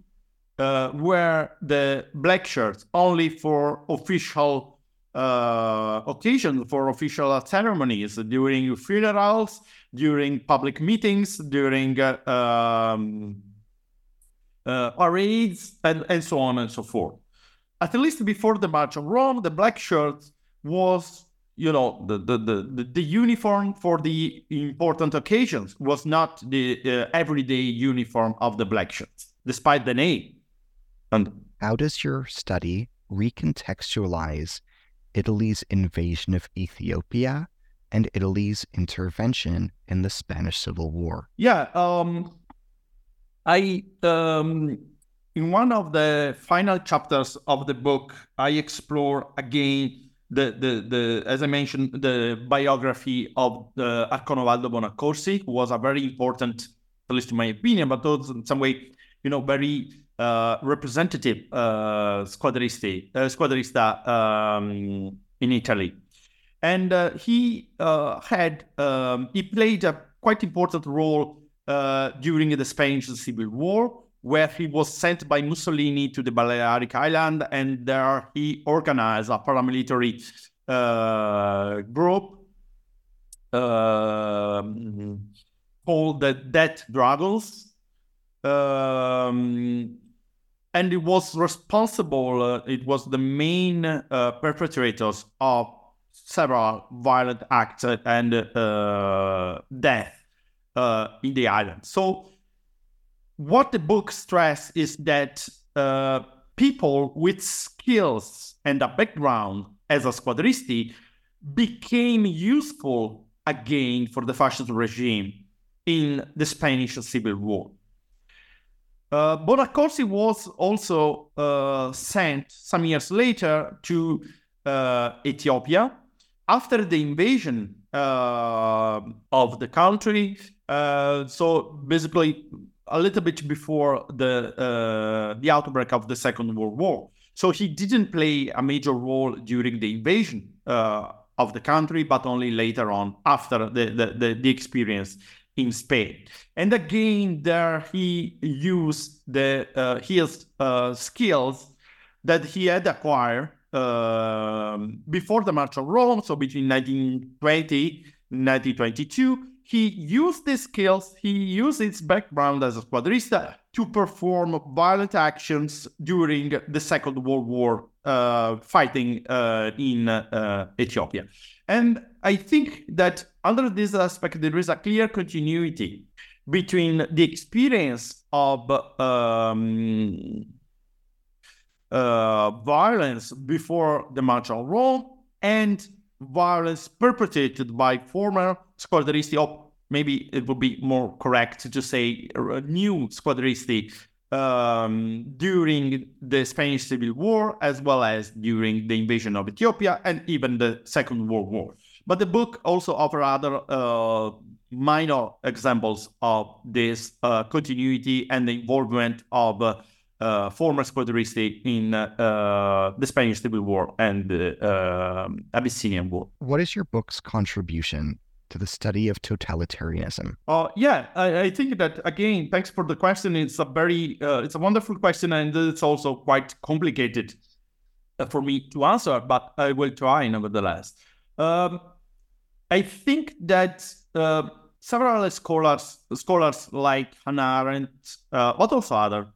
uh, wear the black shirts only for official uh, occasions, for official ceremonies, during funerals, during public meetings, during uh, um, uh, parades, and, and so on and so forth. At least before the March of Rome, the black shirt was, you know, the, the, the, the uniform for the important occasions, was not the uh, everyday uniform of the black shirts, despite the name. And how does your study recontextualize Italy's invasion of Ethiopia and Italy's intervention in the Spanish Civil War. Yeah, um, I um, in one of the final chapters of the book, I explore again the the the as I mentioned the biography of the Arconovaldo Bonaccorsi, who was a very important, at least in my opinion, but also in some way, you know, very uh, representative uh, squadristi, uh, squadrista um, in Italy and uh, he uh, had um, he played a quite important role uh, during the Spanish Civil War, where he was sent by Mussolini to the Balearic Island, and there he organized a paramilitary group um, called the Death Dragons. Um, and it was responsible, uh, it was the main uh, perpetrators of several violent acts and uh, death uh, in the island. So, what the book stress is that uh, people with skills and a background as a squadristi became useful again for the fascist regime in the Spanish Civil War. Uh, Bonaccorsi was also uh, sent some years later to uh, Ethiopia after the invasion uh, of the country, uh, so basically a little bit before the uh, the outbreak of the Second World War. So he didn't play a major role during the invasion of the country, but only later on after the, the, the, the experience in Spain. And again, there he used the uh, his uh, skills that he had acquired um, before the March of Rome, so between 1920 and 1922, he used these skills, he used his background as a squadrista to perform violent actions during the Second World War, uh, fighting uh, in uh, Ethiopia. And I think that under this aspect, there is a clear continuity between the experience of um, uh, violence before the March on Rome and violence perpetrated by former squadristi, or maybe it would be more correct to say new squadristi um, during the Spanish Civil War, as well as during the invasion of Ethiopia and even the Second World War. But the book also offers other uh, minor examples of this uh, continuity and the involvement of uh, uh, former squadristi in uh, the Spanish Civil War and the Abyssinian War. What is your book's contribution to the study of totalitarianism? Uh, yeah, I, I, think that again, thanks for the question. It's a very, uh, it's a wonderful question, and it's also quite complicated uh, for me to answer, but I will try nevertheless. Um, I think that uh, several scholars, scholars like Hannah Arendt, uh, also other,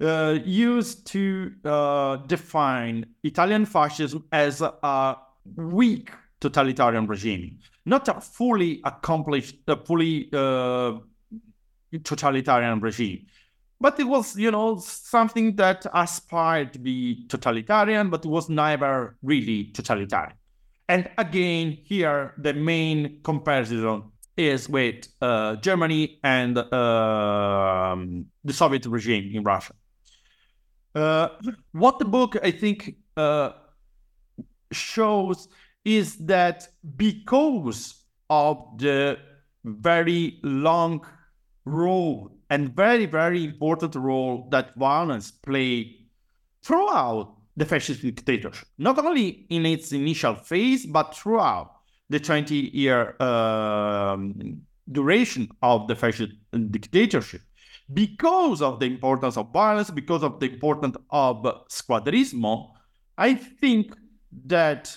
uh, used to define Italian fascism as a weak totalitarian regime, not a fully accomplished, a fully uh, totalitarian regime. But it was, you know, something that aspired to be totalitarian, but was never really totalitarian. And again, here the main comparison is with uh, Germany and uh, the Soviet regime in Russia. Uh, what the book, I think, uh, shows is that because of the very long role and very, very important role that violence played throughout the fascist dictatorship, not only in its initial phase, but throughout the 20 year um, duration of the fascist dictatorship. Because of the importance of violence, because of the importance of squadrismo, I think that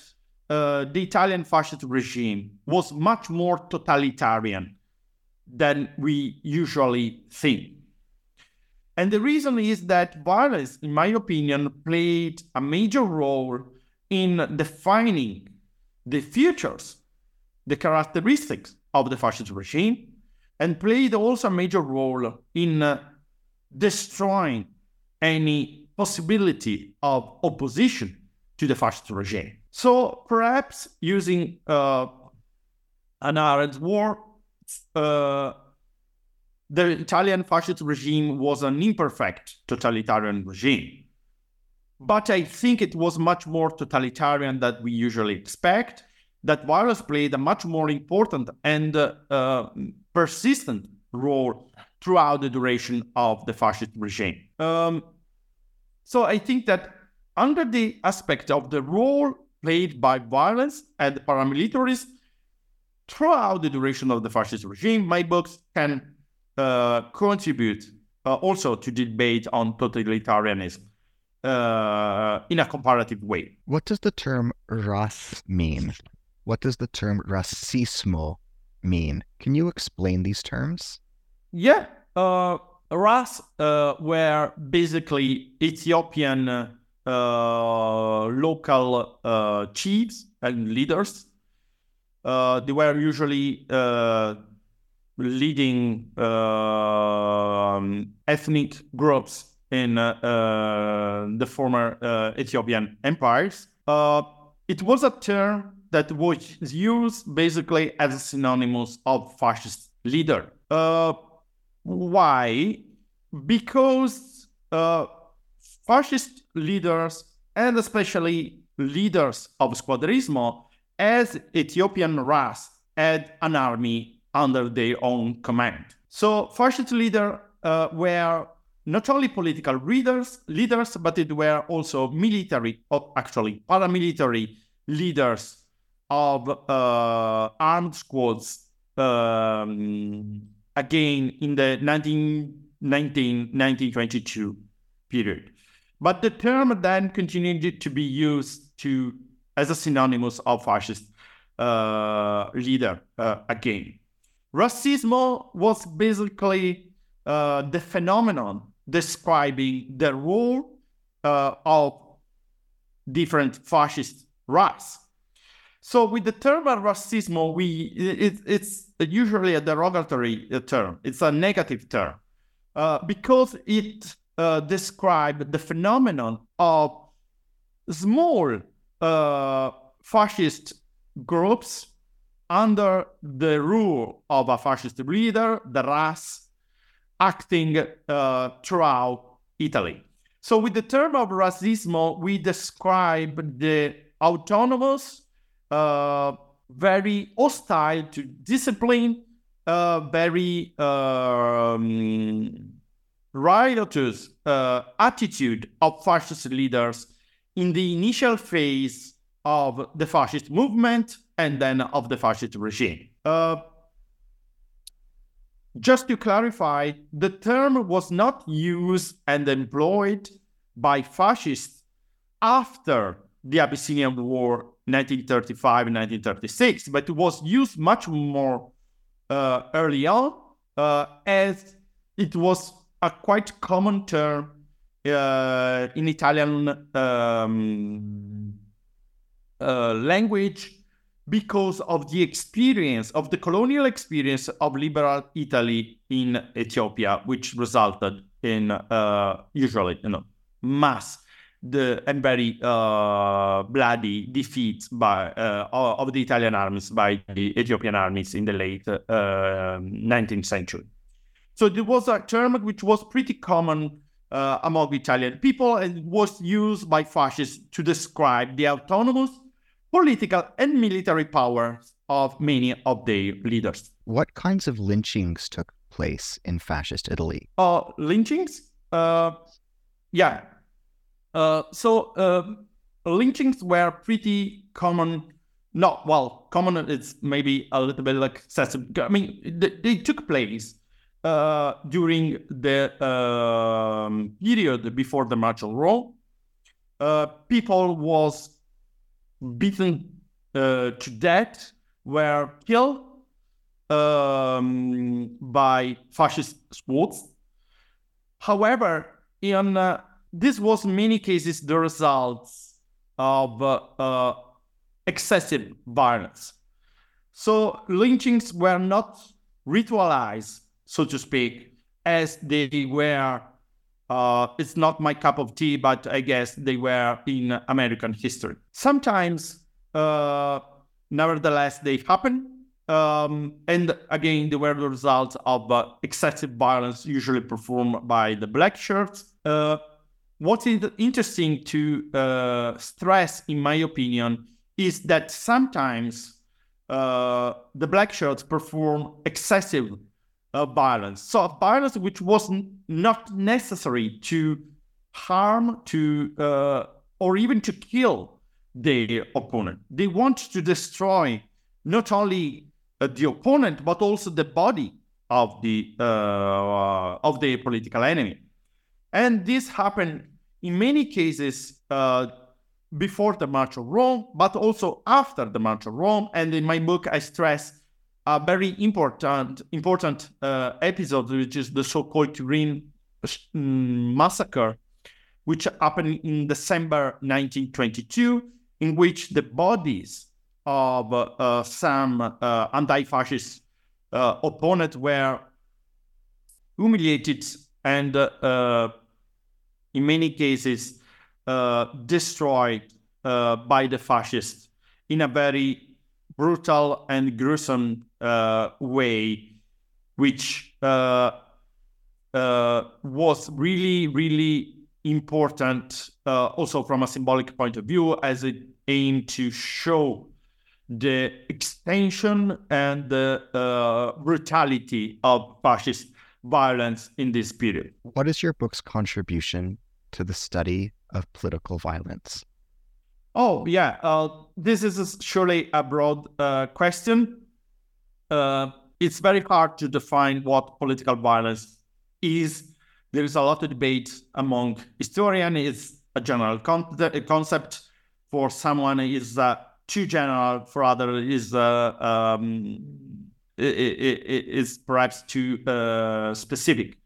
uh, the Italian fascist regime was much more totalitarian than we usually think. And the reason is that violence, in my opinion, played a major role in defining the features, the characteristics of the fascist regime, and played also a major role in uh, destroying any possibility of opposition to the fascist regime. So perhaps using uh, Hannah Arendt's war, uh, the Italian fascist regime was an imperfect totalitarian regime. But I think it was much more totalitarian than we usually expect, that violence played a much more important and uh, persistent role throughout the duration of the fascist regime. Um, so I think that under the aspect of the role played by violence and paramilitaries throughout the duration of the fascist regime, my books can uh, contribute uh, also to debate on totalitarianism uh, in a comparative way. What does the term RAS mean? What does the term rassismo mean? Can you explain these terms? Yeah. Uh, RAS uh, were basically Ethiopian uh, local uh, chiefs and leaders. Uh, they were usually leading um, ethnic groups in the former Ethiopian empires. it was a term that was used basically as a synonymous of fascist leader. Uh, why? Because uh, fascist leaders and especially leaders of Squadrismo as Ethiopian RAS had an army under their own command. So fascist leaders uh, were not only political leaders, leaders, but it were also military, or actually paramilitary leaders of uh, armed squads. Um, again, in the 1919 1922 period. But the term then continued to be used to as a synonymous of fascist uh, leader uh, again. Rassismo was basically uh, the phenomenon describing the role uh, of different fascist RAS. So with the term rassismo, we it, it's usually a derogatory term. It's a negative term uh, because it uh, describe the phenomenon of small uh, fascist groups under the rule of a fascist leader, the RAS, acting uh, throughout Italy. So, with the term of rassismo, we describe the autonomous, uh, very hostile to discipline, uh, very um, riotous uh, attitude of fascist leaders in the initial phase of the fascist movement and then of the fascist regime. Uh, just to clarify, the term was not used and employed by fascists after the Abyssinian War 1935-1936, but it was used much more uh, early on uh, as it was a quite common term uh, in Italian um, uh, language because of the experience of the colonial experience of liberal Italy in Ethiopia, which resulted in uh, usually you know mass the and very uh, bloody defeats by uh, of the Italian armies by the Ethiopian armies in the late 19th uh, century. So there was a term which was pretty common uh, among Italian people and was used by fascists to describe the autonomous political and military powers of many of their leaders. What kinds of lynchings took place in fascist Italy? Uh, lynchings? Uh, yeah. Uh, so uh, lynchings were pretty common. Not well, common. It's maybe a little bit like excessive. I mean, they, they took place uh, during the um, period before the martial law. Uh, people was beaten uh, to death, were killed um, by fascist squads. However, in uh, this was many cases the results of uh, excessive violence. So lynchings were not ritualized, so to speak, as they were. Uh, it's not my cup of tea, but I guess they were in American history. Sometimes, uh, nevertheless, they happen. Um, and again, they were the result of uh, excessive violence, usually performed by the black shirts. Uh, what is interesting to uh, stress, in my opinion, is that sometimes uh, the black shirts perform excessive uh, violence. So violence which was not necessary to harm, to uh, or even to kill the opponent. They want to destroy not only uh, the opponent but also the body of the uh, of the political enemy. And this happened in many cases uh, before the March of Rome, but also after the March of Rome. And in my book, I stress a very important important uh, episode, which is the so-called Turin mm, massacre, which happened in December 1922, in which the bodies of uh, some uh, anti-fascist uh, opponents were humiliated and uh, in many cases uh, destroyed uh, by the fascists in a very brutal and gruesome uh, way, which uh, uh, was really, really important uh, also from a symbolic point of view as it aimed to show the extension and the brutality of fascist violence in this period. What is your book's contribution to the study of political violence? Oh, yeah. Uh, this is surely a broad uh, question. Uh, it's very hard to define what political violence is. There is a lot of debate among historians. It's a general con- concept. For someone, is uh, too general. For others, is uh, um, is perhaps too uh, specific.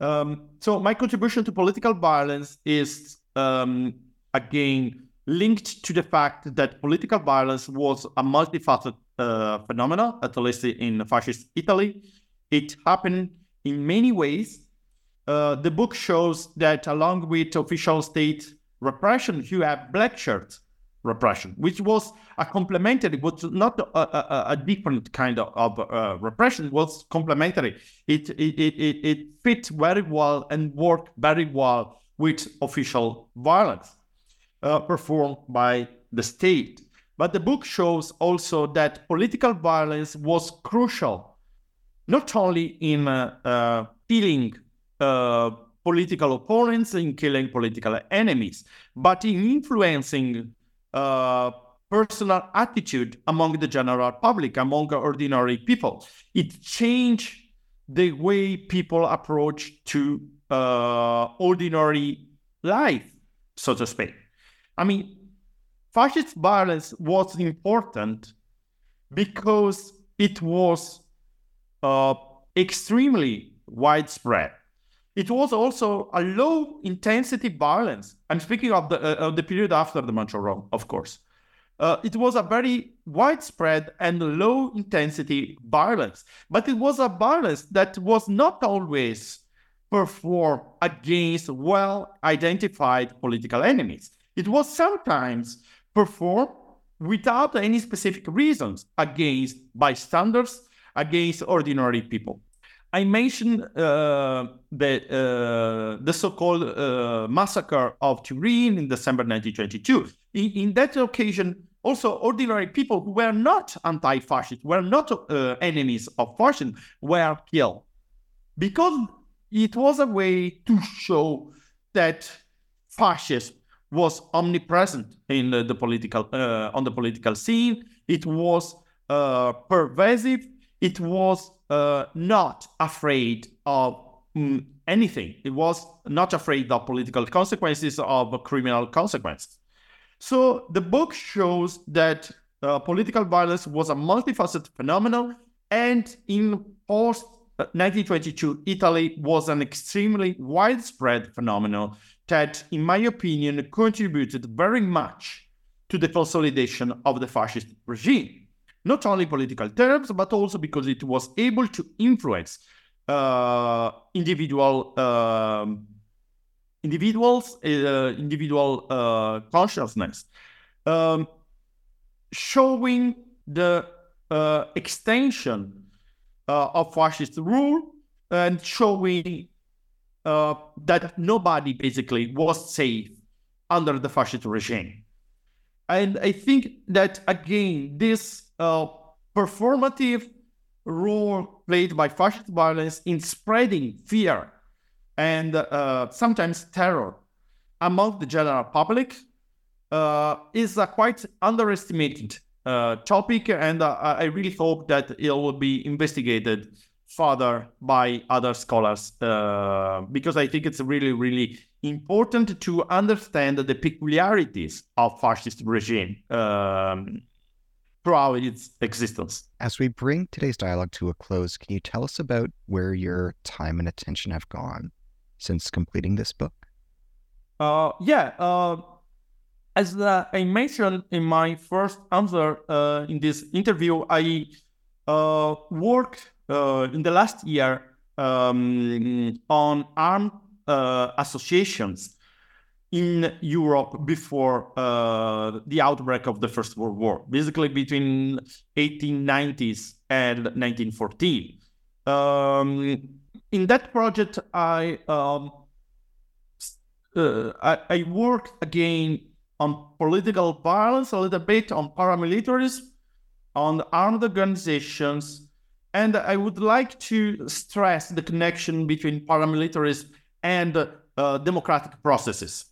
Um, so my contribution to political violence is um, again linked to the fact that political violence was a multifaceted uh, phenomenon, at least in fascist Italy. It happened in many ways. Uh, the book shows that along with official state repression, you have black shirts repression, which was a complementary, but not a, a, a different kind of, of uh, repression. It was complementary. It, it, it, it fit very well and worked very well with official violence uh, performed by the state. But the book shows also that political violence was crucial, not only in uh, uh, killing uh, political opponents, in killing political enemies, but in influencing uh, personal attitude among the general public, among ordinary people. It changed the way people approach to uh, ordinary life, so to speak. I mean, fascist violence was important because it was uh, extremely widespread. It was also a low intensity violence. I'm speaking of the, uh, of the period after the March on Rome, of course. Uh, it was a very widespread and low intensity violence, but it was a violence that was not always performed against well identified political enemies. It was sometimes performed without any specific reasons against bystanders, against ordinary people. I mentioned uh, the, uh, the so-called uh, massacre of Turin in December 1922. In, in, that occasion, also ordinary people who were not anti-fascist, were not uh, enemies of fascism, were killed because it was a way to show that fascism was omnipresent in the, the political uh, on the political scene. It was uh, pervasive. It was uh, not afraid of mm, anything. It was not afraid of political consequences of criminal consequences. So the book shows that uh, political violence was a multifaceted phenomenon, and in post 1922, uh, Italy was an extremely widespread phenomenon that, in my opinion, contributed very much to the consolidation of the fascist regime. Not only political terms, but also because it was able to influence uh, individual um, individuals, uh, individual uh, consciousness, um, showing the uh, extension uh, of fascist rule and showing uh, that nobody basically was safe under the fascist regime. And I think that again, this uh, performative role played by fascist violence in spreading fear and uh, sometimes terror among the general public uh, is a quite underestimated uh, topic, and uh, I really hope that it will be investigated further by other scholars uh, because I think it's really, really important to understand the peculiarities of fascist regime um, throughout its existence. As we bring today's dialogue to a close, can you tell us about where your time and attention have gone since completing this book? Uh, yeah. Uh, as uh, I mentioned in my first answer uh, in this interview, I uh, worked uh, in the last year um, on armed uh, associations in Europe before uh, the outbreak of the First World War, basically between 1890s and 1914. Um, in that project, I, um, uh, I, I worked again on political violence, a little bit on paramilitarism, on armed organizations, and I would like to stress the connection between paramilitarism and uh, democratic processes,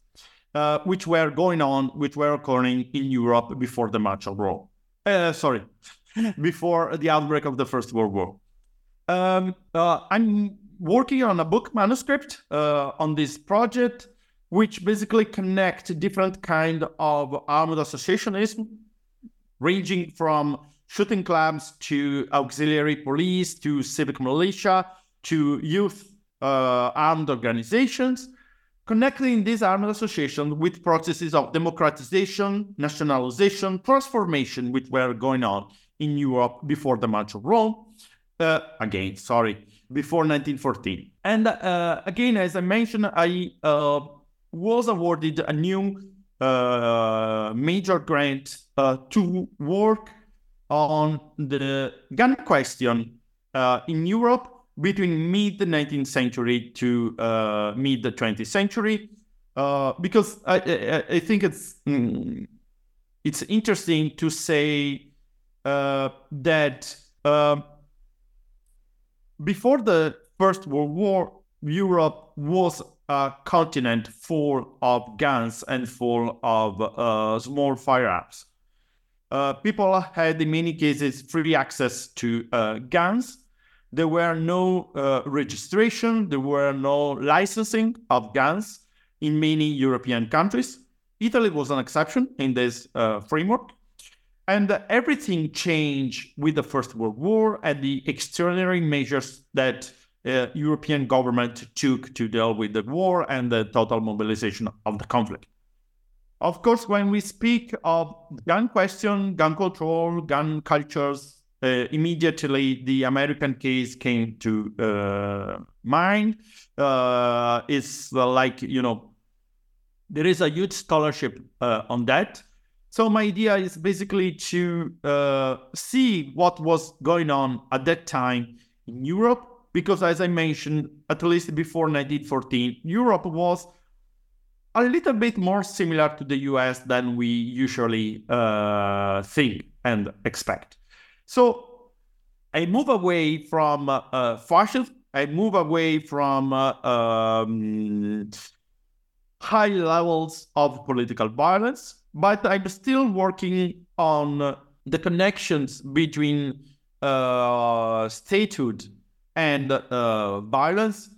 uh, which were going on, which were occurring in Europe before the on Rome. Uh, sorry, (laughs) before the outbreak of the First World War. Um, uh, I'm working on a book manuscript uh, on this project, which basically connect different kind of armed associationism, ranging from shooting clubs to auxiliary police to civic militia to youth uh, armed organizations, connecting these armed associations with processes of democratization, nationalization, transformation, which were going on in Europe before the March of Rome. Uh, again, sorry, before 1914. And uh, again, as I mentioned, I uh, was awarded a new uh, major grant uh, to work on the gun question uh, in Europe between mid 19th century to uh, mid 20th century, uh, because I, I, I, think it's mm, it's interesting to say uh, that um, before the First World War, Europe was a continent full of guns and full of uh, small firearms. Uh, people had, in many cases, free access to uh, guns. There were no uh, registration, there were no licensing of guns in many European countries. Italy was an exception in this uh, framework. And everything changed with the First World War and the extraordinary measures that uh, European government took to deal with the war and the total mobilization of the conflict. Of course, when we speak of gun question, gun control, gun cultures, uh, immediately the American case came to uh, mind. Uh, it's like, you know, there is a huge scholarship uh, on that. So my idea is basically to uh, see what was going on at that time in Europe because as I mentioned, at least before 1914, Europe was a little bit more similar to the US than we usually uh, think and expect. So I move away from uh, uh, fascism, I move away from uh, um, high levels of political violence, but I'm still working on the connections between uh, statehood and uh, violence,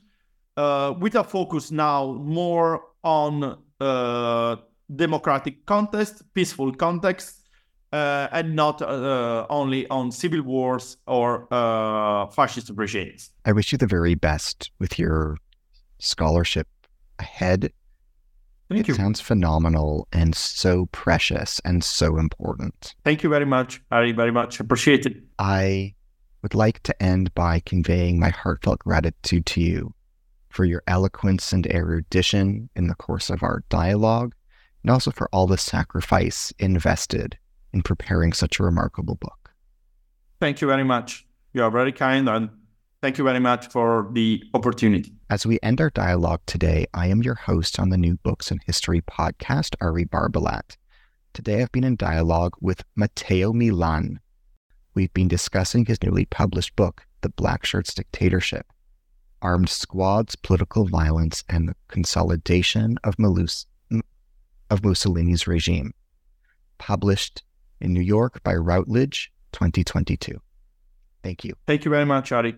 uh, with a focus now more on uh, democratic context, peaceful context, uh, and not uh, only on civil wars or uh, fascist regimes. I wish you the very best with your scholarship ahead. Thank it you. sounds phenomenal and so precious and so important. Thank you very much, Ari. Very much appreciate it. I would like to end by conveying my heartfelt gratitude to you for your eloquence and erudition in the course of our dialogue, and also for all the sacrifice invested in preparing such a remarkable book. Thank you very much. You are very kind, and thank you very much for the opportunity. As we end our dialogue today, I am your host on the New Books in History podcast, Ari Barbalat. Today I've been in dialogue with Matteo Millan, we've been discussing his newly published book, The Black Shirts Dictatorship Armed Squads, Political Violence, and the Consolidation of, Malus- of Mussolini's Regime, published in New York by Routledge 2022. Thank you. Thank you very much, Ari.